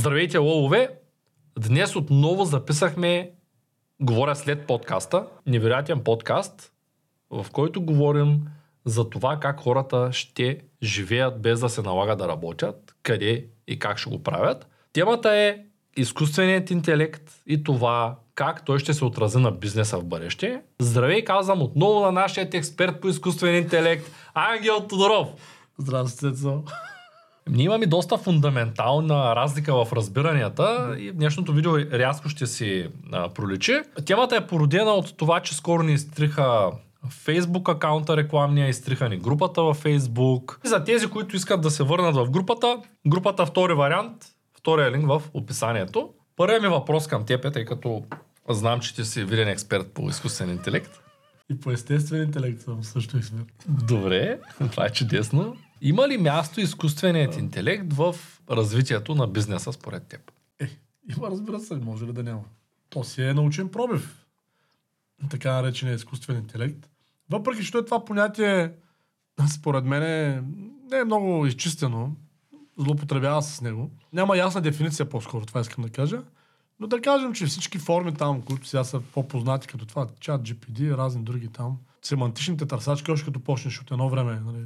Здравейте, лолове! Днес отново записахме Говоря след подкаста, невероятен подкаст, в който говорим за това как хората ще живеят без да се налага да работят, къде и как ще го правят. Темата е изкуственият интелект и това как той ще се отрази на бизнеса в бъдеще. Здравей, казвам отново на нашия експерт по изкуствен интелект, Ангел Тодоров. Здравейте, Цо. Ние имаме доста фундаментална разлика в разбиранията и днешното видео рязко ще си а, проличи. Темата е породена от това, че скоро ни изтриха Facebook акаунта рекламния, изтриха ни групата във Facebook. И за тези, които искат да се върнат в групата, групата втори вариант, втория линк в описанието. Първият ми въпрос към теб е, тъй като знам, че ти си виден експерт по изкуствен интелект. И по естествен интелект съм също експерт. Добре, това е чудесно. Има ли място изкуственият интелект в развитието на бизнеса според теб? Е, има, разбира се, може ли да няма. То си е научен пробив. Така наречения изкуствен интелект. Въпреки, че това понятие, според мен, не е много изчистено. Злоупотребява с него. Няма ясна дефиниция по-скоро, това искам да кажа. Но да кажем, че всички форми там, които сега са по-познати, като това, чат, GPD, разни други там, семантичните търсачки, още като почнеш от едно време, нали,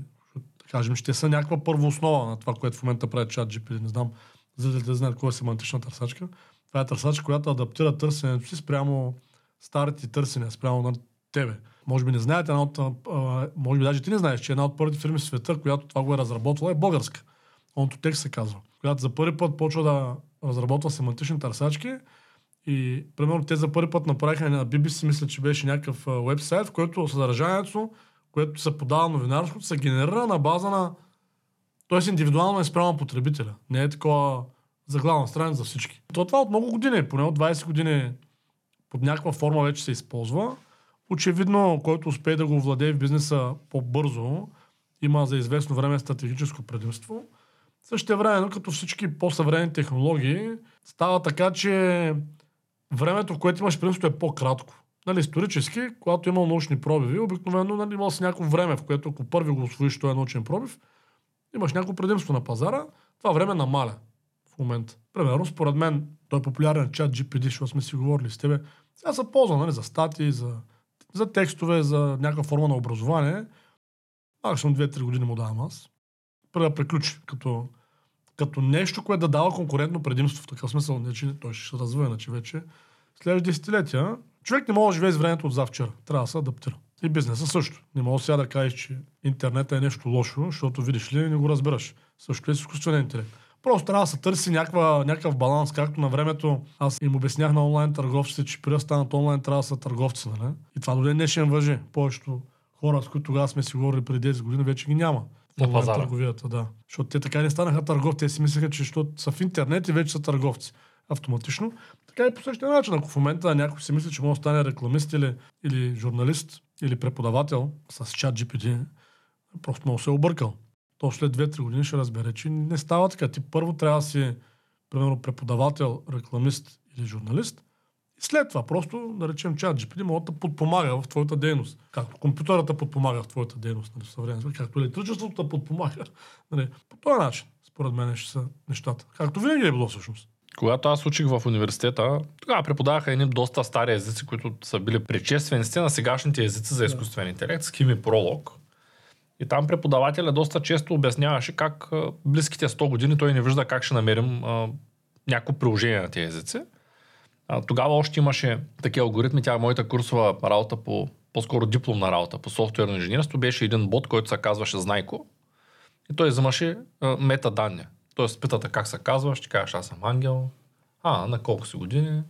кажем, ще са някаква първооснова на това, което в момента прави чат GPD. Не знам, за да знаят кой е семантична търсачка. Това е търсачка, която адаптира търсенето си спрямо старите търсения, спрямо на тебе. Може би не знаете, една от, а, може би даже ти не знаеш, че една от първите фирми в света, която това го е разработвала, е българска. Онтотек се казва. Която за първи път почва да разработва семантични търсачки и примерно те за първи път направиха на BBC, мисля, че беше някакъв вебсайт, в който съдържанието което се подава новинарството, се генерира на база на... Тоест индивидуално е спрямо потребителя. Не е такова за главна страница за всички. То това от много години, поне от 20 години под някаква форма вече се използва. Очевидно, който успее да го владее в бизнеса по-бързо, има за известно време стратегическо предимство. Също време, като всички по-съвременни технологии, става така, че времето, в което имаш предимство е по-кратко нали, исторически, когато имал научни пробиви, обикновено нали, имал си някакво време, в което ако първи го освоиш този научен пробив, имаш някакво предимство на пазара, това време намаля в момента. Примерно, според мен, той е популярен чат GPD, защото сме си говорили с тебе. Сега се ползва нали, за статии, за, за текстове, за някаква форма на образование. Максимум 2-3 години му давам аз. Преди да приключи като, като нещо, което да дава конкурентно предимство в такъв смисъл. Не, че той ще се развива, иначе вече след десетилетия Човек не може да живее с времето от завчера. Трябва да се адаптира. И бизнеса също. Не може сега да кажеш, че интернет е нещо лошо, защото видиш ли, не го разбираш. Също е с изкуствен интелект. Просто трябва да се търси някаква, някакъв баланс, както на времето аз им обяснях на онлайн търговците, че преди да станат онлайн трябва да са търговци. Нали? И това до ден днешен въжи. Повечето хора, с които тогава сме си говорили преди 10 години, вече ги няма. На пазара. Търговията, да. Защото те така не станаха търговци. Те си мислеха, че защото са в интернет и вече са търговци автоматично. Така и по същия начин, ако в момента някой си мисли, че може да стане рекламист или, или журналист или преподавател с чат GPT, просто много се е объркал. То след 2-3 години ще разбере, че не става така. Ти първо трябва да си, примерно, преподавател, рекламист или журналист, и след това просто, да речем, чат GPT може да подпомага в твоята дейност. Както компютърата подпомага в твоята дейност, нали, съвременно, както електричеството подпомага. Нали, по този начин, според мен, ще са нещата. Както винаги е било всъщност. Когато аз учих в университета, тогава преподаваха едни доста стари езици, които са били предшественици на сегашните езици за изкуствен интелект, Ским и Пролог. И там преподавателя доста често обясняваше как близките 100 години той не вижда как ще намерим а, някакво приложение на тези езици. А, тогава още имаше такива алгоритми. Тя моята курсова работа по по-скоро дипломна работа по софтуерно инженерство беше един бот, който се казваше Знайко. И той взимаше а, метаданни. Тоест, питате как се казваш, ще кажеш, аз съм ангел. А, на колко си години?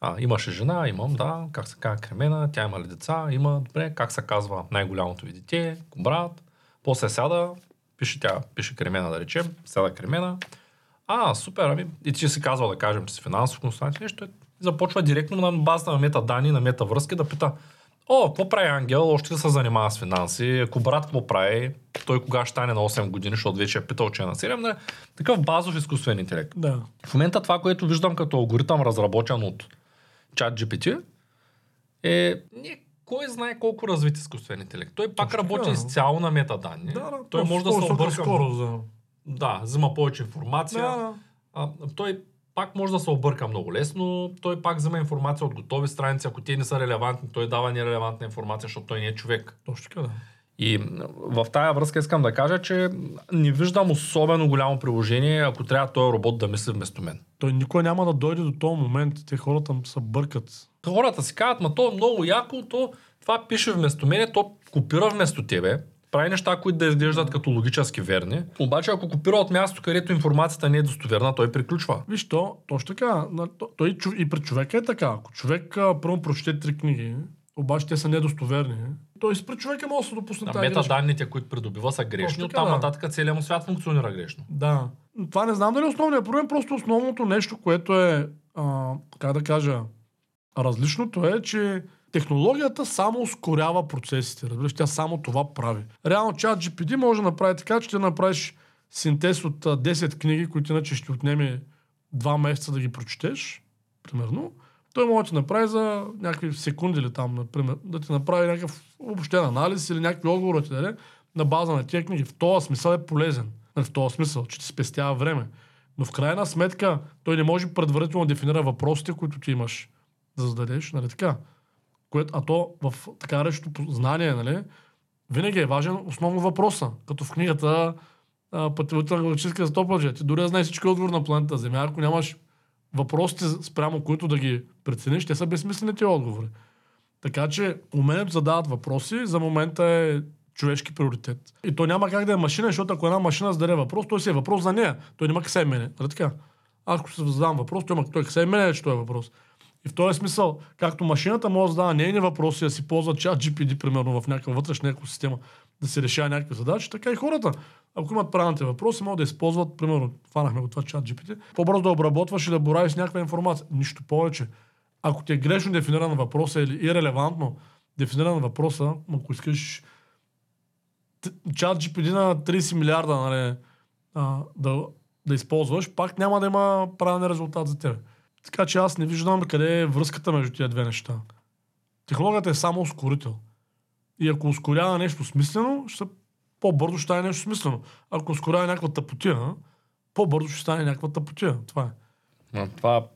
А, имаше жена, имам, да. Как се казва Кремена? Тя има ли деца? Има, добре. Как се казва най-голямото ви дете? Брат. После сяда, пише тя, пише Кремена, да речем. Сяда Кремена. А, супер, ами. И ти си казва, да кажем, че си финансов консултант, нещо. Започва директно на базата на метаданни, на метавръзки да пита, О, какво прави Ангел? Още ли се занимава с финанси? Ако брат какво прави? Той кога ще стане на 8 години, защото вече е питал, че е на 7. Не? Такъв базов изкуствен интелект. Да. В момента това, което виждам като алгоритъм, разработен от ChatGPT, е не, кой знае колко развит изкуствен интелект. Той пак Точно работи така, изцяло на метаданни. Да, да, Той може да се обърка. скорост, да. Да, взима повече информация. Да, да. а, той пак може да се обърка много лесно, той пак взема информация от готови страници, ако те не са релевантни, той дава нерелевантна информация, защото той не е човек. Точно така, да. И в тая връзка искам да кажа, че не виждам особено голямо приложение, ако трябва този робот да мисли вместо мен. Той никой няма да дойде до този момент. Те хората се бъркат. Хората си казват, ма то е много яко, то това пише вместо мене, то копира вместо тебе, прави неща, които да изглеждат като логически верни. Обаче, ако копира от място, където информацията не е достоверна, той приключва. Виж то, точно така. Той и при човека е така. Ако човек първо прочете три книги, обаче те са недостоверни, той и при човека може да се допусне На тази метаданните, които придобива, са грешни, така, оттам да. нататък целият му свят функционира грешно. Да. Това не знам дали е основният проблем, просто основното нещо, което е, а, как да кажа, различното е, че технологията само ускорява процесите. Разбираш, тя само това прави. Реално чат GPD може да направи така, че ти направиш синтез от а, 10 книги, които иначе ще отнеме 2 месеца да ги прочетеш, примерно. Той може да ти направи за някакви секунди или там, например, да ти направи някакъв обобщен анализ или някакви отговори ти даде на база на тия книги. В този смисъл е полезен. Нали, В този смисъл, че ти спестява време. Но в крайна сметка той не може предварително да дефинира въпросите, които ти имаш да зададеш, нали така? Което, а то в така нареченото знание, нали, винаги е важен основно въпроса. Като в книгата Пътевата на галактическия стопълче. Ти дори да знаеш всички отговор на планета Земя, ако нямаш въпросите спрямо които да ги прецениш, те са безсмислени тези отговори. Така че умението да задават въпроси за момента е човешки приоритет. И то няма как да е машина, защото ако една машина зададе въпрос, той си е въпрос за нея. Той няма къде се е мене. Нали така? Ако се задавам въпрос, той, има, той къде се е мене, че той е въпрос. И в този смисъл, както машината може да задава нейни въпроси, да си ползва чат GPD, примерно, в някаква вътрешна екосистема, да се решава някакви задачи, така и хората, ако имат правилните въпроси, могат да използват, примерно, фанахме го това чат GPT, по-бързо да обработваш и да боравиш с някаква информация. Нищо повече. Ако ти е грешно дефиниран въпроса или ирелевантно дефиниран въпроса, ако искаш чат GPT на 30 милиарда нали, а, да, да използваш, пак няма да има правилен резултат за теб. Така че аз не виждам къде е връзката между тези две неща. Технологията е само ускорител. И ако ускорява нещо смислено, ще по-бързо ще стане нещо смислено. Ако ускорява някаква тъпотия, по-бързо ще стане някаква тъпотия. Това е. Но това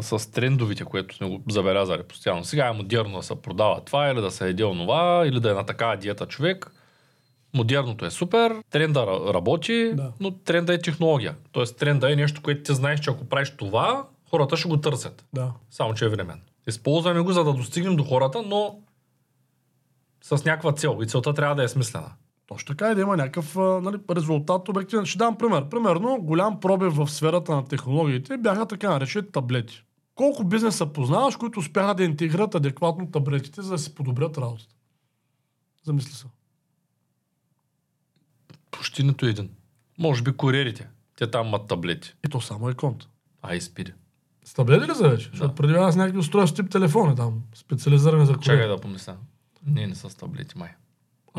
с трендовите, което сме го забелязали постоянно. Сега е модерно да се продава това или да се еде онова, или да е на такава диета човек. Модерното е супер, тренда ра- работи, Да. но тренда е технология. Тоест тренда е нещо, което ти знаеш, че ако правиш това, хората ще го търсят. Да. Само, че е времен. Използваме го, за да достигнем до хората, но с някаква цел. И целта трябва да е смислена. Точно така и да има някакъв нали, резултат обективен. Ще дам пример. Примерно, голям пробив в сферата на технологиите бяха така наречени таблети. Колко бизнеса познаваш, които успяха да интегрират адекватно таблетите, за да си подобрят работата? Замисли се. Почти нито един. Може би куриерите. Те там имат таблети. И то само е конт. А и спиди. С таблети ли за вече? Защото преди аз някакви устройства тип телефони там, специализирани за курие. Чакай да помисля. Не, не са с таблети, май.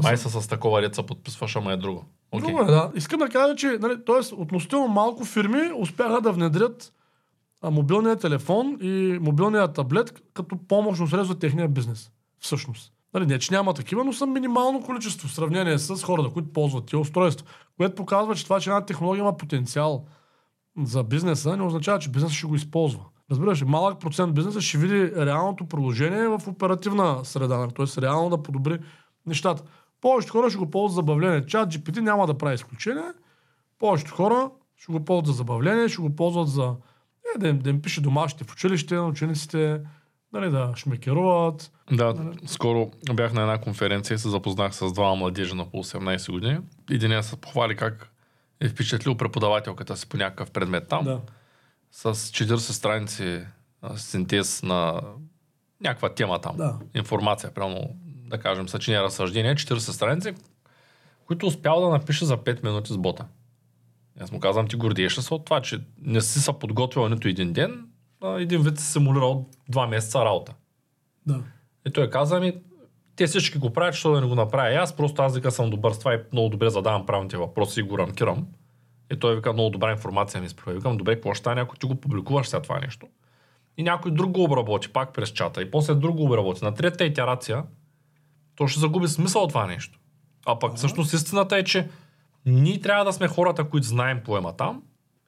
Май са с такова деца подписваш, ама е друго. Окей. Друго е, да. Искам да кажа, че нали, т.е. относително малко фирми успяха да внедрят а, мобилния телефон и мобилния таблет като помощно средство за техния бизнес. Всъщност. Нали, не, че няма такива, но са минимално количество в сравнение с хората, които ползват тия устройства. Което показва, че това, че една технология има потенциал за бизнеса, не означава, че бизнесът ще го използва. Разбираш, малък процент бизнеса ще види реалното приложение в оперативна среда, т.е. реално да подобри нещата. Повечето хора ще го ползват за забавление. Чат GPT няма да прави изключение. Повечето хора ще го ползват за забавление, ще го ползват за е, да, им, да им пише домашните в училище, на учениците, нали, да шмекеруват. Да, скоро бях на една конференция и се запознах с двама младежи на по 18 години. Един се похвали как е впечатлил преподавателката си по някакъв предмет там. Да. С 40 страници синтез на някаква тема там. Да. Информация, прямо да кажем, съчиня разсъждение, 40 страници, които успял да напише за 5 минути с бота. Аз му казвам, ти гордееш ли се от това, че не си се подготвил нито един ден, а един вид си симулирал два месеца работа. Да. И той каза ми, те всички го правят, защото да не го направя. И аз просто аз вика съм добър с това и много добре задавам правилните въпроси и го рамкирам. И той вика, много добра информация ми изправи. Викам, добре, какво ще стане, ако ти го публикуваш след това нещо? И някой друг го обработи, пак през чата. И после друг го обработи. На третата итерация, то ще загуби смисъл от това нещо. А пък всъщност истината е, че ние трябва да сме хората, които знаем поема там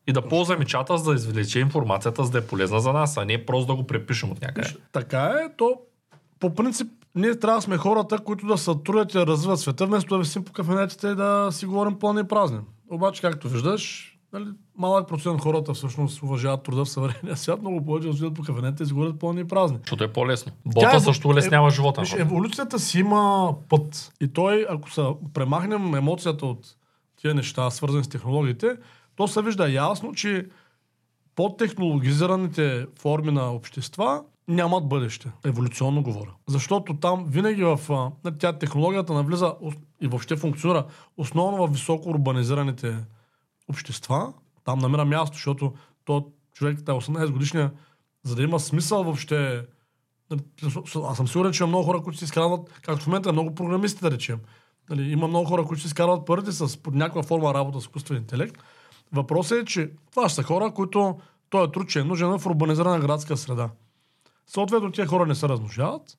И да ползва мечата, за да извлече информацията, за да е полезна за нас, а не просто да го препишем от някъде. Така е, то по принцип ние трябва да сме хората, които да се трудят и да развиват света, вместо да висим по кафенетите и да си говорим пълни и празни. Обаче, както виждаш, нали, малък процент хората всъщност уважават труда в съвременния свят, много повече да седят по кафенетите и си говорят пълни и празни. Защото е по-лесно. Бота е- също улеснява живота. Виж, еволюцията си има път. И той, ако са премахнем емоцията от тия неща, свързани с технологиите, то се вижда ясно, че по-технологизираните форми на общества нямат бъдеще. Еволюционно говоря. Защото там винаги в... Тя технологията навлиза и въобще функционира основно в високо урбанизираните общества. Там намира място, защото то човек, та 18 годишния, за да има смисъл въобще Аз съм сигурен, че има много хора, които си изкарват, както в момента много програмисти, да речем. Нали, има много хора, които си изкарват парите с под някаква форма работа с изкуствен интелект. Въпросът е, че това са хора, които този труд, че е нужен в урбанизирана градска среда. Съответно, тези хора не се размножават,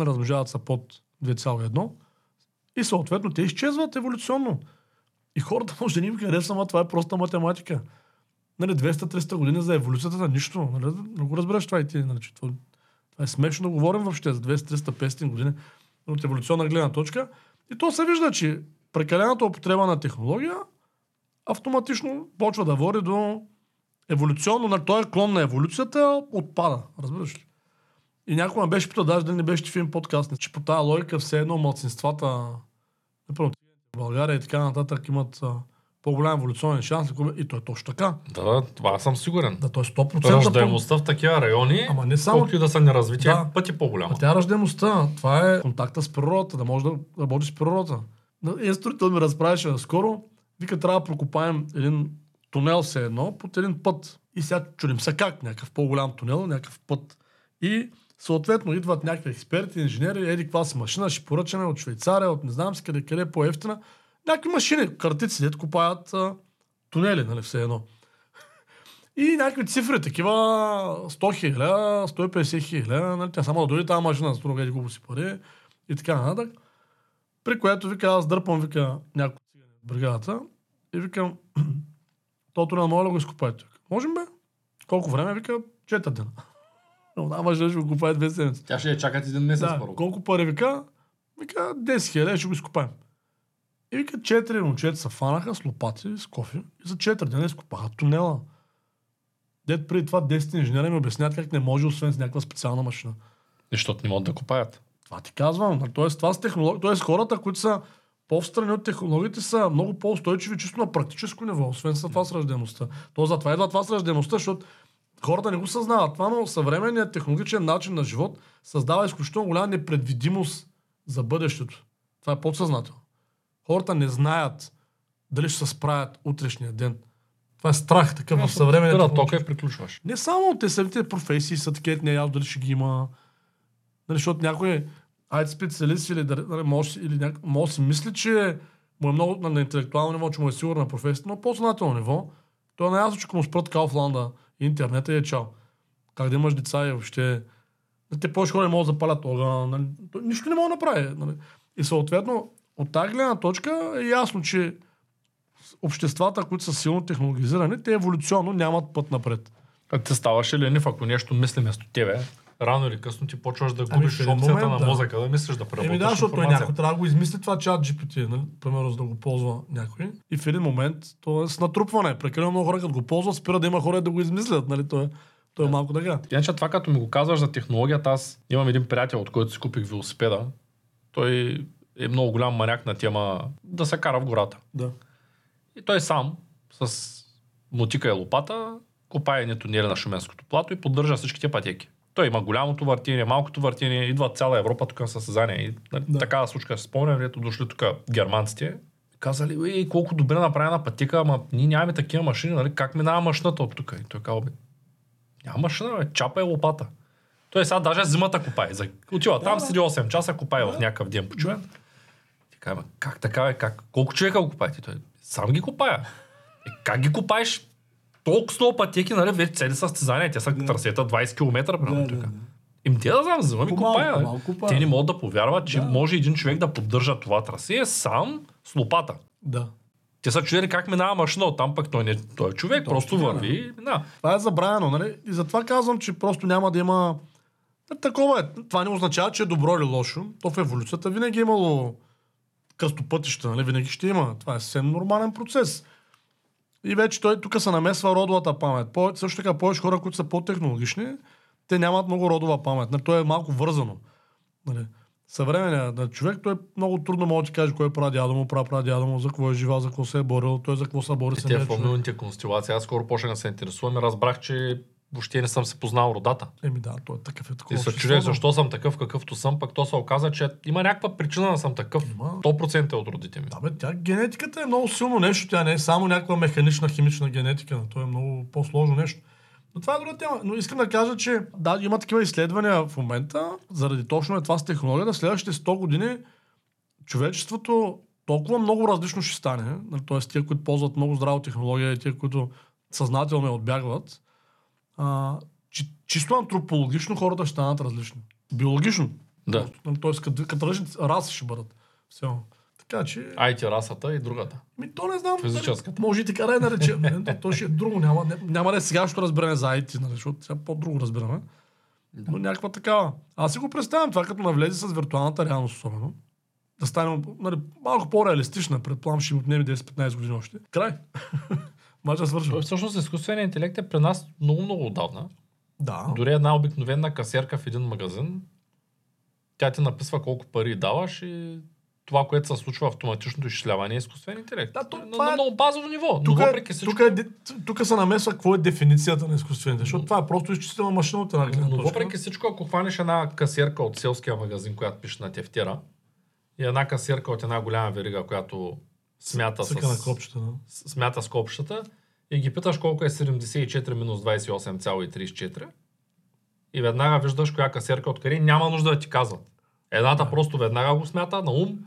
размножават са под 2,1 и съответно те изчезват еволюционно. И хората може да не им това е проста математика. Нали, 200-300 години за еволюцията на нищо. Нали, не го разбираш това и ти. Нали, това, това е смешно да говорим въобще за 200, 300, 500 години от еволюционна гледна точка. И то се вижда, че прекалената употреба на технология автоматично почва да води до еволюционно, на този клон на еволюцията отпада. Разбираш ли? И някой ме беше питал, даже да не беше в един подкаст, че по тази логика все едно младсинствата, например, в България и така нататък имат по-голям еволюционен шанс. И то е точно така. Да, това съм сигурен. Да, то е 100% по... Раждаемостта в такива райони, Ама не само- колкото и да са неразвити, Да. е пъти по-голяма. А тя раждаемостта, това е контакта с природата, да може да работиш с природата. Строител ми разправяше наскоро, вика, трябва да прокопаем един тунел все едно под един път. И сега чудим се как, някакъв по-голям тунел, някакъв път. И съответно идват някакви експерти, инженери, еди каква си машина, ще поръчаме от Швейцария, от не знам си къде, къде е по-ефтина. Някакви машини, картици, дето копаят а, тунели, нали, все едно. И някакви цифри, такива 100 хиляди, 150 хиляди, нали, тя само да дойде тази машина, с друга еди си пари и така нататък. При което вика, аз дърпам, вика, някой цигани в бригадата и викам, то тунел може ли да го изкопаете? Можем бе. Колко време? Вика, 4 дена. Но да, мъжа ще го копае две седмици. Тя ще я чакат един месец Да, първо. колко пари вика? Вика 10 хиляди, ще го изкопаем. И вика 4 момчета се фанаха с лопати, с кофе и за 4 дена изкопаха тунела. Дет преди това 10 инженери ми обясняват как не може, освен с някаква специална машина. Защото не могат да копаят. Това ти казвам. А Тоест, това с технологии. Тоест, хората, които са по-встрани от технологиите, са много по-устойчиви чисто на практическо ниво, освен с това с ръждеността. То затова идва това с ръждеността, защото хората не го съзнават това, но съвременният технологичен начин на живот създава изключително голяма непредвидимост за бъдещето. Това е подсъзнателно. Хората не знаят дали ще се справят утрешния ден. Това е страх такъв в съвременния Да, тока и приключваш. не само те самите професии са такива, не ясно дали ще ги има. Нали, защото някой айде специалист или, да- може, или няк... може си мисли, че му е много на, интелектуално ниво, че му е сигурна на професията, но по-съзнателно ниво. Той е наясно, че му спрат Кауфланда интернета и е чао. Как да имаш деца и въобще... Те повече хора не могат да запалят огън. Нали, нищо не мога да направи. Нали. И съответно, от тази гледна точка е ясно, че обществата, които са силно технологизирани, те еволюционно нямат път напред. А ти ставаш ли ленив, ако нещо мисли вместо тебе? Рано или късно ти почваш да Ами, губиш един опцията момент, на да. мозъка, да мислиш да преработиш Еми да, защото информация. някой трябва да го измисли това чат GPT, нали? примерно за да го ползва някой. И в един момент то е с натрупване. Прекалено много хора, като го ползват, спира да има хора да го измислят. Нали? То е, то е малко така. Иначе това, като ми го казваш за технологията, аз имам един приятел, от който си купих велосипеда. Той е много голям маняк на тема да се кара в гората. Да. И той сам, с мотика и лопата, копае едни тунели на Шуменското плато и поддържа всичките пътеки. Той има голямото въртение, малкото въртение, идва цяла Европа тук на състезание. И, нали, Да. Такава случка се спомням, ето дошли тук германците. Казали, ей, колко добре направена пътека, ама ние нямаме такива машини, нали? как минава машината от тук? И той казва, бе, няма машина, бе, чапа е лопата. Той сега даже зимата копае. За... Отива там, да. седи 8 часа, копае в някакъв ден почивен. Ти казва, как така е, как? Колко човека го копаете? Той, сам ги копая. Е, как ги копаеш? Толкова много пътеки, нали, вече цели състезания, те са Да. трасета 20 км, примерно Да, да, тук. да. Им те да знам, взема ми По-малко, копая. нали? Те не могат да повярват, че Да. може един човек да поддържа това трасе сам с лопата. Да. Те са чудили как минава машина там, пък той, не, той е човек, Точно просто така, върви. и мина. Това е забравено, нали? И затова казвам, че просто няма да има... Е, Такова е. Това не означава, че е добро или лошо. То в еволюцията винаги е имало кръстопътища, нали? Винаги ще има. Това е съвсем нормален процес. И вече той тук се намесва родовата памет. По, също така повече хора, които са по-технологични, те нямат много родова памет. Нали? То е малко вързано. Нали? Съвременният да, човек, той много трудно може да ти каже кой е прадядо му, прадядо му, за какво е живял, за какво се е борил, той за какво се бори самия тия човек. фамилните констелации, аз скоро почнах да се интересувам и разбрах, че въобще не съм се познал родата. Еми да, той е такъв е И такова. се общество, чудех да. защо съм такъв, какъвто съм, пък то се оказа, че има някаква причина да съм такъв. Има. 100% е от родите ми. Да, бе, тя генетиката е много силно нещо. Тя не е само някаква механична, химична генетика. То е много по-сложно нещо. Но това е друга тема. Но искам да кажа, че да, има такива изследвания в момента, заради точно е това с технологията. Следващите 100 години човечеството толкова много различно ще стане. нали, Тоест, тия, които ползват много здраво технология и тия, които съзнателно я отбягват, а, чи, чисто антропологично хората ще станат различни. Биологично. Да. Нали, Тоест, като, като различни раси ще бъдат. Все. Така че... IT расата и другата. Ми, то не знам. Физическата. Нали, може и така да я наречем. нали, то, то ще е друго. Няма, не, няма да е сегашното разбиране за IT, нали, защото сега по-друго разбираме. Но някаква такава. Аз си го представям това, като навлезе с виртуалната реалност особено. Да стане нали, малко по-реалистична. Предполагам, ще им отнеме 10-15 години още. Край. Мача свършва. Всъщност изкуственият интелект е при нас много-много отдавна. Да. Дори една обикновена касиерка в един магазин, тя ти написва колко пари даваш и това, което се случва автоматичното изчисляване е изкуствен интелект. Да, то- на, това на е- много базово ниво. Но Тук, въпреки е, всичко, тук, е, тук се намесва какво е дефиницията на изкуствените, защото това е просто изчислена машина от една гледна но въпреки всичко, ако хванеш една касиерка от селския магазин, която пише на тефтера, и една касиерка от една голяма верига, която смята с, Цъка на копчета. Да. с- смята с копчетата, и ги питаш колко е 74 минус 28,34, и веднага виждаш коя касиерка откъде, няма нужда да ти казват. Едната просто веднага го смята на ум,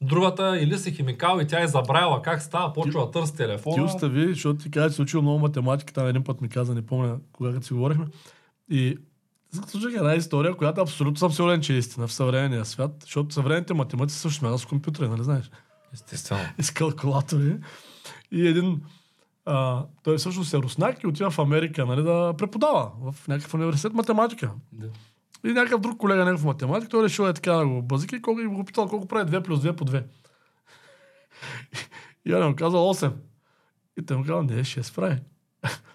другата или си химикал и тя е забравила как става, почва да търси телефона. Ти остави, защото ти каза, че си учил много математика, там един път ми каза, не помня кога си говорихме. И слушах една история, която абсолютно съм сигурен, че е истина в съвременния свят, защото съвременните математици също смятат с компютъри, нали знаеш? Естествено. С калкулатори. И един а, той всъщност е руснак и отива в Америка нали, да преподава в някакъв университет математика. Да. И някакъв друг колега негов математик, той решил е така да го базика и колко, и го питал колко прави 2 плюс 2 по 2. И он му казал 8. И той му казал, не, 6 прави.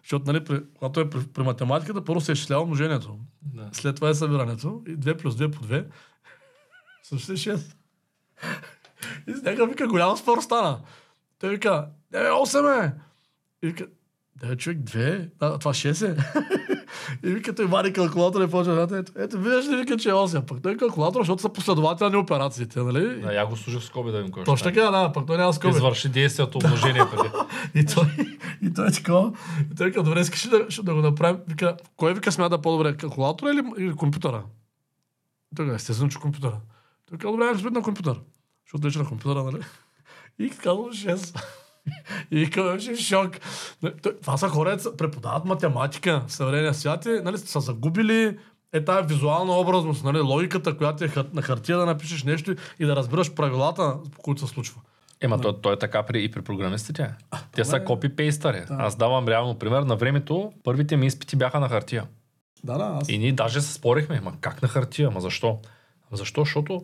Защото, нали, при, когато е при, при математиката, първо се изчислява умножението. Да. След това е събирането. И 2 плюс 2 по 2. Също е 6. И с някакъв вика, голям спор стана. Той вика, не, бе, 8 е. И вика, да, човек, 2. А, това 6 е. И вика, той вади калкулатор и почва ето, ето, виждаш ли, вика, че е 8. Пък той е калкулатор, защото са последователни операциите, нали? Да, я го служих в скоби да видим кой Точно така, да, пък той няма скоби. Извърши действието умножение преди. И той, и той е такова. И той вика, добре, искаш ли да, да го направим? Вика, кой вика смята по-добре, калкулатора или, или компютъра? Той каза, естествено, че компютъра. Той каза, добре, разбира на компютър. Защото вече на компютъра, нали? И казвам 6. И вика, беше в шок. Нали, той- Това са хора, преподават математика в съвременния свят и нали, са загубили е тази визуална образност, нали, логиката, която е на хартия да напишеш нещо и да разбираш правилата, по които се случва. Ема то, то е така при, и при програмистите. Те са е- копи-пейстъри. Аз давам реално пример. На времето първите ми изпити бяха на хартия. Да, да, аз. И ние даже се спорихме. Ма как на хартия? Ма защо? Защо? Защото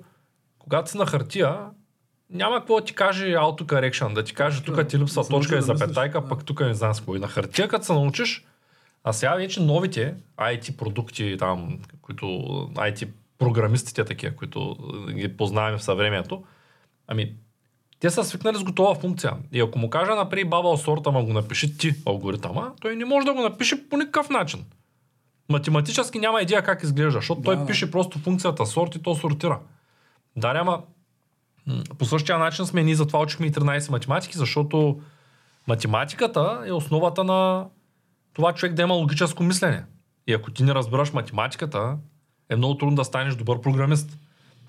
когато си на хартия, няма какво да ти каже autocorrection, да ти каже тук ти липсва да точка и запетайка, да. пък тук не знам с кой. На хартия, като се научиш, а сега вече новите IT продукти, там, които IT програмистите такива, които ги познаваме в съвремието, ами те са свикнали с готова функция. И ако му кажа напри баба сорта, ма го напиши ти алгоритъма, той не може да го напише по никакъв начин. Математически няма идея как изглежда, защото Да, той пише просто функцията сорт и то сортира. Да, м, по същия начин сме ние затова учихме и 13 математики, защото математиката е основата на това човек да има логическо мислене. И ако ти не разбираш математиката, е много трудно да станеш добър програмист.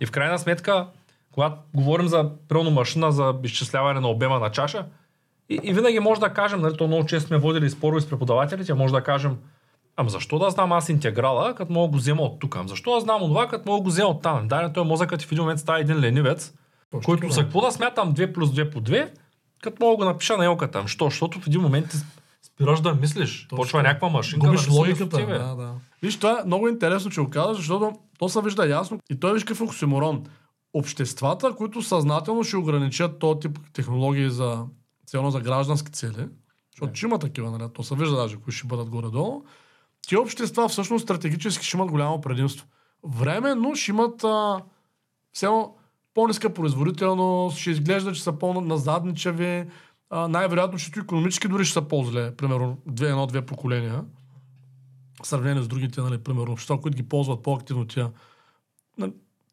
И в крайна сметка, когато говорим за прилно машина за изчисляване на обема на чаша, и, и винаги може да кажем, нали, то много често сме водили спорове с преподавателите, може да кажем, ама защо да знам аз интеграла, като мога да го взема от тук? Ама защо да знам това, като мога да го взема от там? Да, не, той мозъкът ти в един момент става един ленивец, Точно който за какво да смятам 2 плюс 2 по 2, като мога го напиша на елката. Ами Що? Защото в един момент ти спираш да мислиш. Точно. Почва някаква машинка Губиш да логиката. Да, да. Виж, това е много интересно, че го казваш, защото то се вижда ясно и той виж какъв е оксиморон. Обществата, които съзнателно ще ограничат този тип технологии за цяло за граждански цели, защото ще има такива, нали? то се вижда даже, кои ще бъдат горе-долу, ти общества всъщност стратегически ще имат голямо предимство. Временно ще имат а, едно по-ниска производителност, ще изглежда, че са по-назадничави, а, най-вероятно, че економически дори ще са по-зле, примерно две, едно-две поколения, в сравнение с другите, нали, примерно, общества, които ги ползват по-активно тия,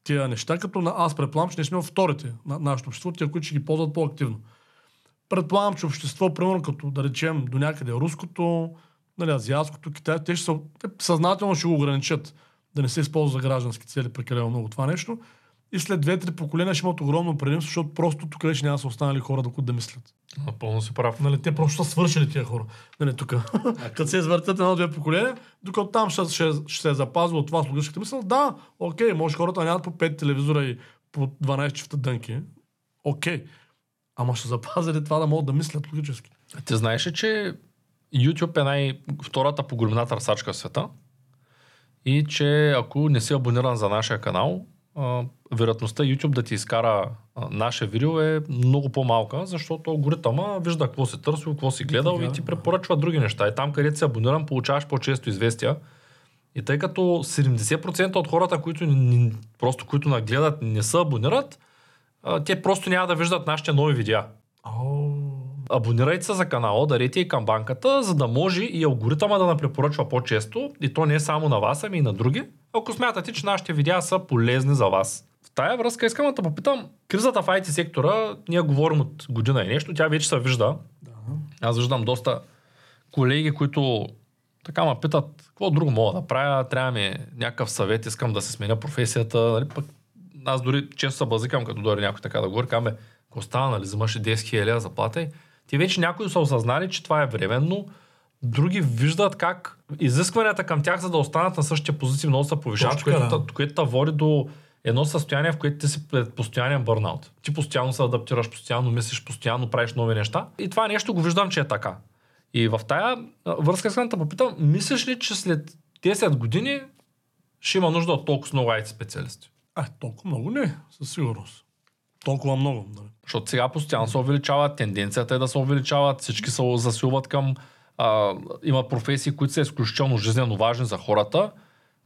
тия неща, като на, аз предполагам, че не сме вторите на нашето общество, тия, които ще ги ползват по-активно. Предполагам, че общество, примерно, като да речем до някъде руското, нали, азиатското, китай, те, ще са, те съзнателно ще го ограничат да не се използва за граждански цели прекалено много това нещо. И след две-три поколения ще имат огромно предимство, защото просто тук вече няма са останали хора, които да мислят. Напълно си прав. Нали, те просто са свършили тия хора. Нали, тук. Като се извъртят едно-две поколения, докато там ще, ще, ще се е запазило от това с логическата мисъл, да, окей, може хората нямат по 5 телевизора и по 12 чифта дънки. Окей. Ама ще запазили това да могат да мислят логически. Ти знаеш ли, че YouTube е най- втората по големина търсачка в света и че ако не си абониран за нашия канал, а, вероятността YouTube да ти изкара а, наше видео е много по-малка, защото алгоритъма вижда какво си търсил, какво си гледал и ти препоръчва други неща. И там, където си абониран, получаваш по-често известия. И тъй като 70% от хората, които, ни- просто, които нагледат, не са абонират, а, те просто няма да виждат нашите нови видеа. О, Абонирайте се за канала, дарете и камбанката, за да може и алгоритъма да напрепоръчва по-често, и то не само на вас, ами и на други, ако смятате, че нашите видеа са полезни за вас. В тая връзка искам да попитам, кризата в IT сектора, ние говорим от година и нещо, тя вече се вижда. да. Аз виждам доста колеги, които така ме питат, какво друго мога да правя, трябва ми някакъв съвет, искам да се сменя професията. Нали, пък аз дори често се базикам, като дойде някой така да говори, казвам, бе, какво става, нали, взимаш и 10 000 заплата и ти вече някои са осъзнали, че това е временно, други виждат как изискванията към тях, за да останат на същия позиции, много се повишават, което, да. което те води до едно състояние, в което ти си пред постоянен бърнаут. Ти постоянно се адаптираш, постоянно мислиш, постоянно правиш нови неща. И това нещо го виждам, че е така. И в тая връзка искам да те попитам, мислиш ли, че след 10 години ще има нужда от толкова много IT специалисти? А, толкова много не, със сигурност. Толкова много. Нали. Защото сега постоянно се увеличават, тенденцията е да се увеличават, всички се засилват към... А, има професии, които са изключително жизненно важни за хората,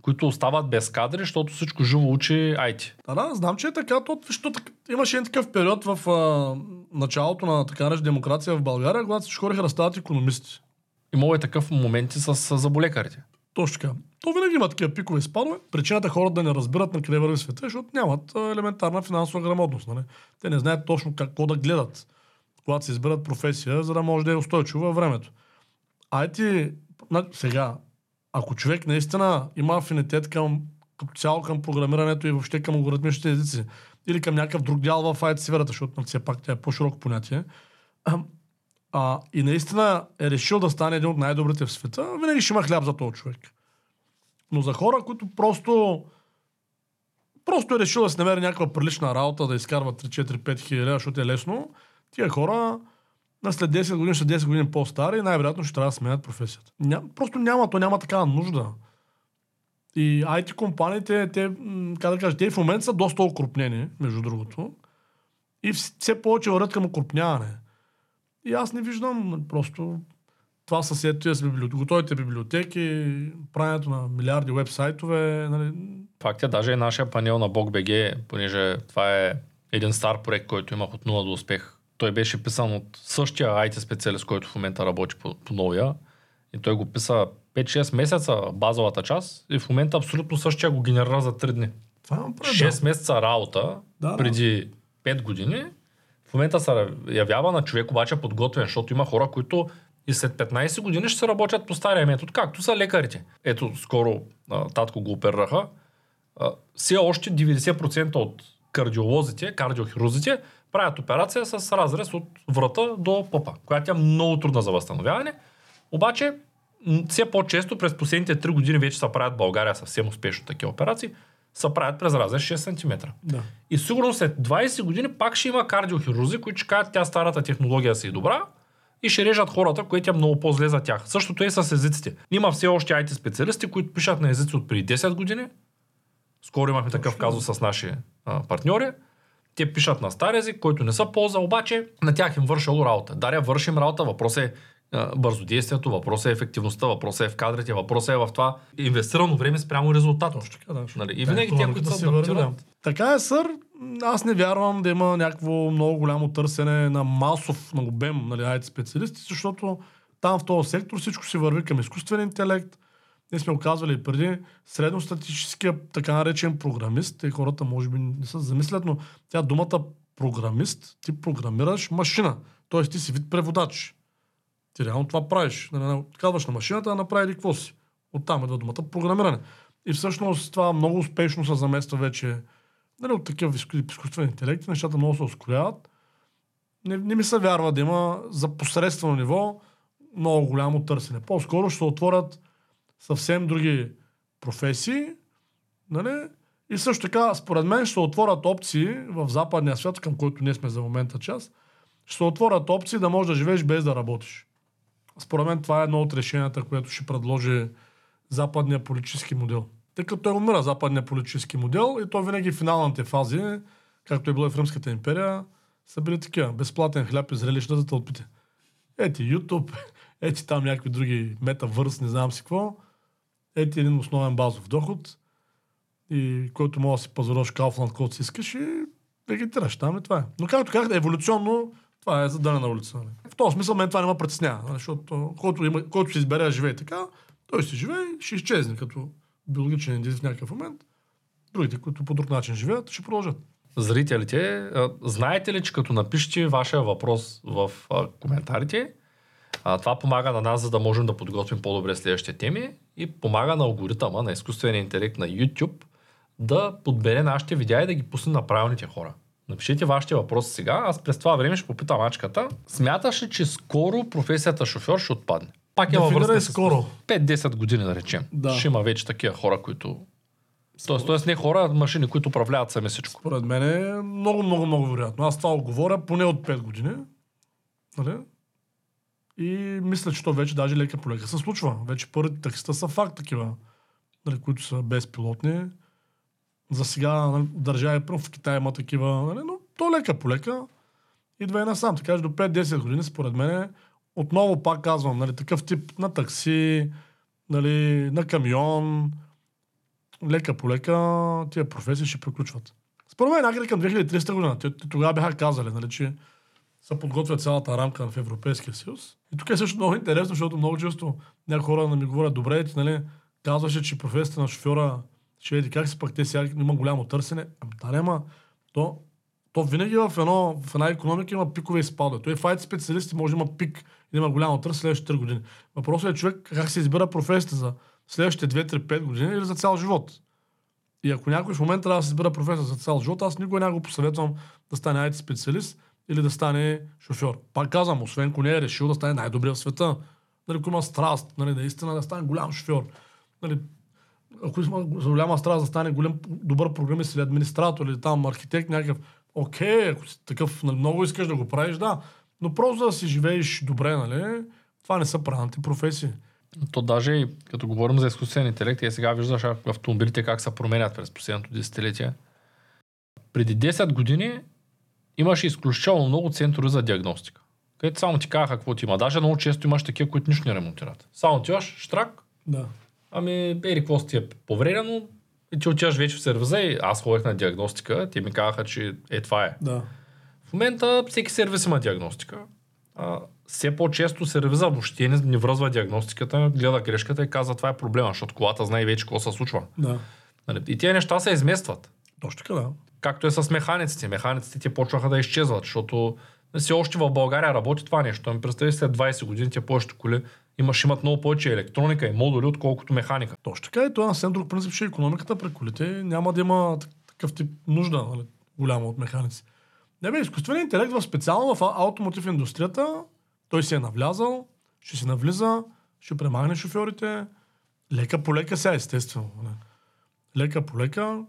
които остават без кадри, защото всичко живо учи IT. Да, да, знам, че е така. То, защото имаше един такъв период в а, началото на така наречена демокрация в България, когато всички хора стават економисти. Имало е такъв моменти с, с заболекарите. Точно така. То винаги има такива пикове и спадове. Причината хората да не разбират на къде върви света, е, защото нямат елементарна финансова грамотност. Нали? Те не знаят точно какво да гледат, когато се изберат професия, за да може да е устойчиво във времето. На- сега, ако човек наистина има афинитет към, като цяло към програмирането и въобще към алгоритмичните езици, или към някакъв друг дял в IT сферата, защото нали, все пак тя е по-широко понятие, а, и наистина е решил да стане един от най-добрите в света, винаги ще има хляб за този човек. Но за хора, които просто просто е решил да си намери някаква прилична работа, да изкарва 3-4-5 хиляди, защото е лесно, тия хора на след 10 години ще са 10 години по-стари най-вероятно ще трябва да сменят професията. Ня, просто няма, то няма такава нужда. И IT компаниите, те, как да кажа, те в момента са доста окрупнени, между другото. И вс- все повече върват към окрупняване. И аз не виждам просто това съседствие с библиотеки, готовите библиотеки, правенето на милиарди вебсайтове. Нали. Факт е, даже и нашия панел на BogBG, понеже това е един стар проект, който имах от 0 до успех. Той беше писан от същия IT специалист, който в момента работи по, по новия. И той го писа 5-6 месеца базовата част и в момента абсолютно същия го генерира за 3 дни. Това имам предвид. 6 месеца работа Да, да. преди 5 години. В момента се явява на човек обаче подготвен, защото има хора, които и след 15 години ще се работят по стария метод, както са лекарите. Ето, скоро а, татко го оперираха. А, все още 90% от кардиолозите, кардиохирурзите, правят операция с разрез от врата до попа, която е много трудна за възстановяване. Обаче, все по-често през последните 3 години вече се правят в България съвсем успешно такива операции. се правят през разрез 6 см. Да. И сигурно след 20 години пак ще има кардиохирурзи, които ще кажат, тя старата технология си е добра и ще режат хората, което е много по-зле за тях. Същото е с езиците. Има все още IT специалисти, които пишат на езици от преди 10 години. Скоро имахме такъв казус с наши а, партньори. Те пишат на стар език, който не са полза, обаче на тях им вършало работа. Даря, вършим работа, въпросът е бързодействието, въпросът е ефективността, въпросът е в кадрите, въпросът е в това инвестирано време спрямо резултат. Точно така, да. Нали? И Тя винаги икономиката които се адаптират, да. Така е, сър. Аз не вярвам да има някакво много голямо търсене на масов на обем нали, IT специалисти, защото там в този сектор всичко си върви към изкуствен интелект. Ние сме оказвали и преди средностатическия така наречен програмист. Те хората може би не се замислят, но тя думата програмист, ти програмираш машина. Тоест ти си вид преводач. Ти реално това правиш. Нали, Казваш на машината да направи или какво си. Оттам идва думата програмиране. И всъщност това много успешно се замества вече нали, от такива изку- изкуствен интелект. Нещата много се ускоряват. Не, не ми се вярва да има за посредствено ниво много голямо търсене. По-скоро ще отворят съвсем други професии. Нали? И също така, според мен, ще отворят опции в западния свят, към който ние сме за момента част, ще отворят опции да можеш да живееш без да работиш. Според мен това е едно от решенията, което ще предложи западния политически модел. Тъй като той умира западния политически модел и то винаги в финалните фази, както е било и в Римската империя, са били такива. Безплатен хляб и зрелища за тълпите. Ети YouTube, ети там някакви други метавърс, не знам си какво. Ети един основен базов доход, и който може да си пазаруваш Kaufland, който си искаш и вегетираш там и това е. Но както казах, еволюционно това е за дадена улица. Нали. В този смисъл мен това не ме притеснява, нали, защото който, има, който си избере да живее така, той си живее и ще изчезне като биологичен индивид в някакъв момент. Другите, които по друг начин живеят, ще продължат. зрителите, знаете ли, че като напишете вашия въпрос в коментарите, това помага на нас, за да можем да подготвим по-добре следващите теми и помага на алгоритъма на изкуствения интелект на YouTube да подбере нашите видеа и да ги пусне на правилните хора. Напишете вашите въпроси сега. Аз през това време ще попитам ачката. Смяташ ли, че скоро професията шофьор ще отпадне? Пак е във връзка с скоро. 5-10 години, да речем. Да. Ще има вече такива хора, които... Тоест, тоест не хора, а машини, които управляват сами всичко. Според мен е много, много, много вероятно. Аз това го говоря поне от 5 години. Нали? И мисля, че то вече даже лека по лека се случва. Вече първите таксита са факт такива, нали, които са безпилотни. За сега нали, държави, първо в Китай има такива, нали, но то лека по лека идва и насам. Така че до 5-10 години, според мен, отново пак казвам, нали, такъв тип на такси, нали, на камион, лека по лека тия професии ще приключват. Според мен някъде към 2300 година. Тогава бяха казали, нали, че се подготвя цялата рамка в Европейския съюз. И тук е също много интересно, защото много често някои хора ми говорят, добре, ти, нали, казваше, че професията на шофьора ще види как си пък те сега има голямо търсене. Ами да, ама то, то винаги в, едно, в една економика има пикове и спадове. Той IT специалисти може да има пик и да има голямо търсене следващите 3 години. Въпросът е човек как се избира професията за следващите 2-3-5 години или за цял живот. И ако някой в момента трябва да се избира професия за цял живот, аз никога няма го посъветвам да стане IT специалист или да стане шофьор. Пак казвам, освен ако не е решил да стане най-добрия в света, нали, ако има страст, нали, наистина да стане голям шофьор. Нали, ако има за голяма страст да стане голям, добър програмист или администратор или там архитект някакъв, окей, ако си такъв нали, много искаш да го правиш, да. Но просто да си живееш добре, нали, това не са правилните професии. То даже и като говорим за изкуствен интелект, и сега виждаш автомобилите как се променят през последното десетилетие. Преди 10 години имаше изключително много центрове за диагностика. Където само ти казаха какво ти има. Даже много често имаш такива, които нищо не ремонтират. Само ти имаш штрак, Да. Ами ери какво ти е повредено и ти отиваш вече в сервиза и аз ходех на диагностика, те ми казаха, че е това е. Да. В момента всеки сервис има диагностика. А, все по-често сервиза въобще не, не връзва диагностиката, гледа грешката и казва това е проблема, защото колата знае вече какво се случва. Да. Нали? И тези неща се изместват. Точно така, да. Както е с механиците. Механиците те почваха да изчезват, защото все още в България работи това нещо. Ами представи след 20 години те повечето коли имаш, имат много повече електроника и модули, отколкото механика. Точно така и това на съвсем друг принцип, че економиката при колите няма да има так- такъв тип нужда нали, голяма от механици. Не бе, изкуственият интелект в специално в автомотив индустрията, той си е навлязал, ще си навлиза, ще премахне шофьорите, лека по лека сега, естествено. Не. Лека по лека,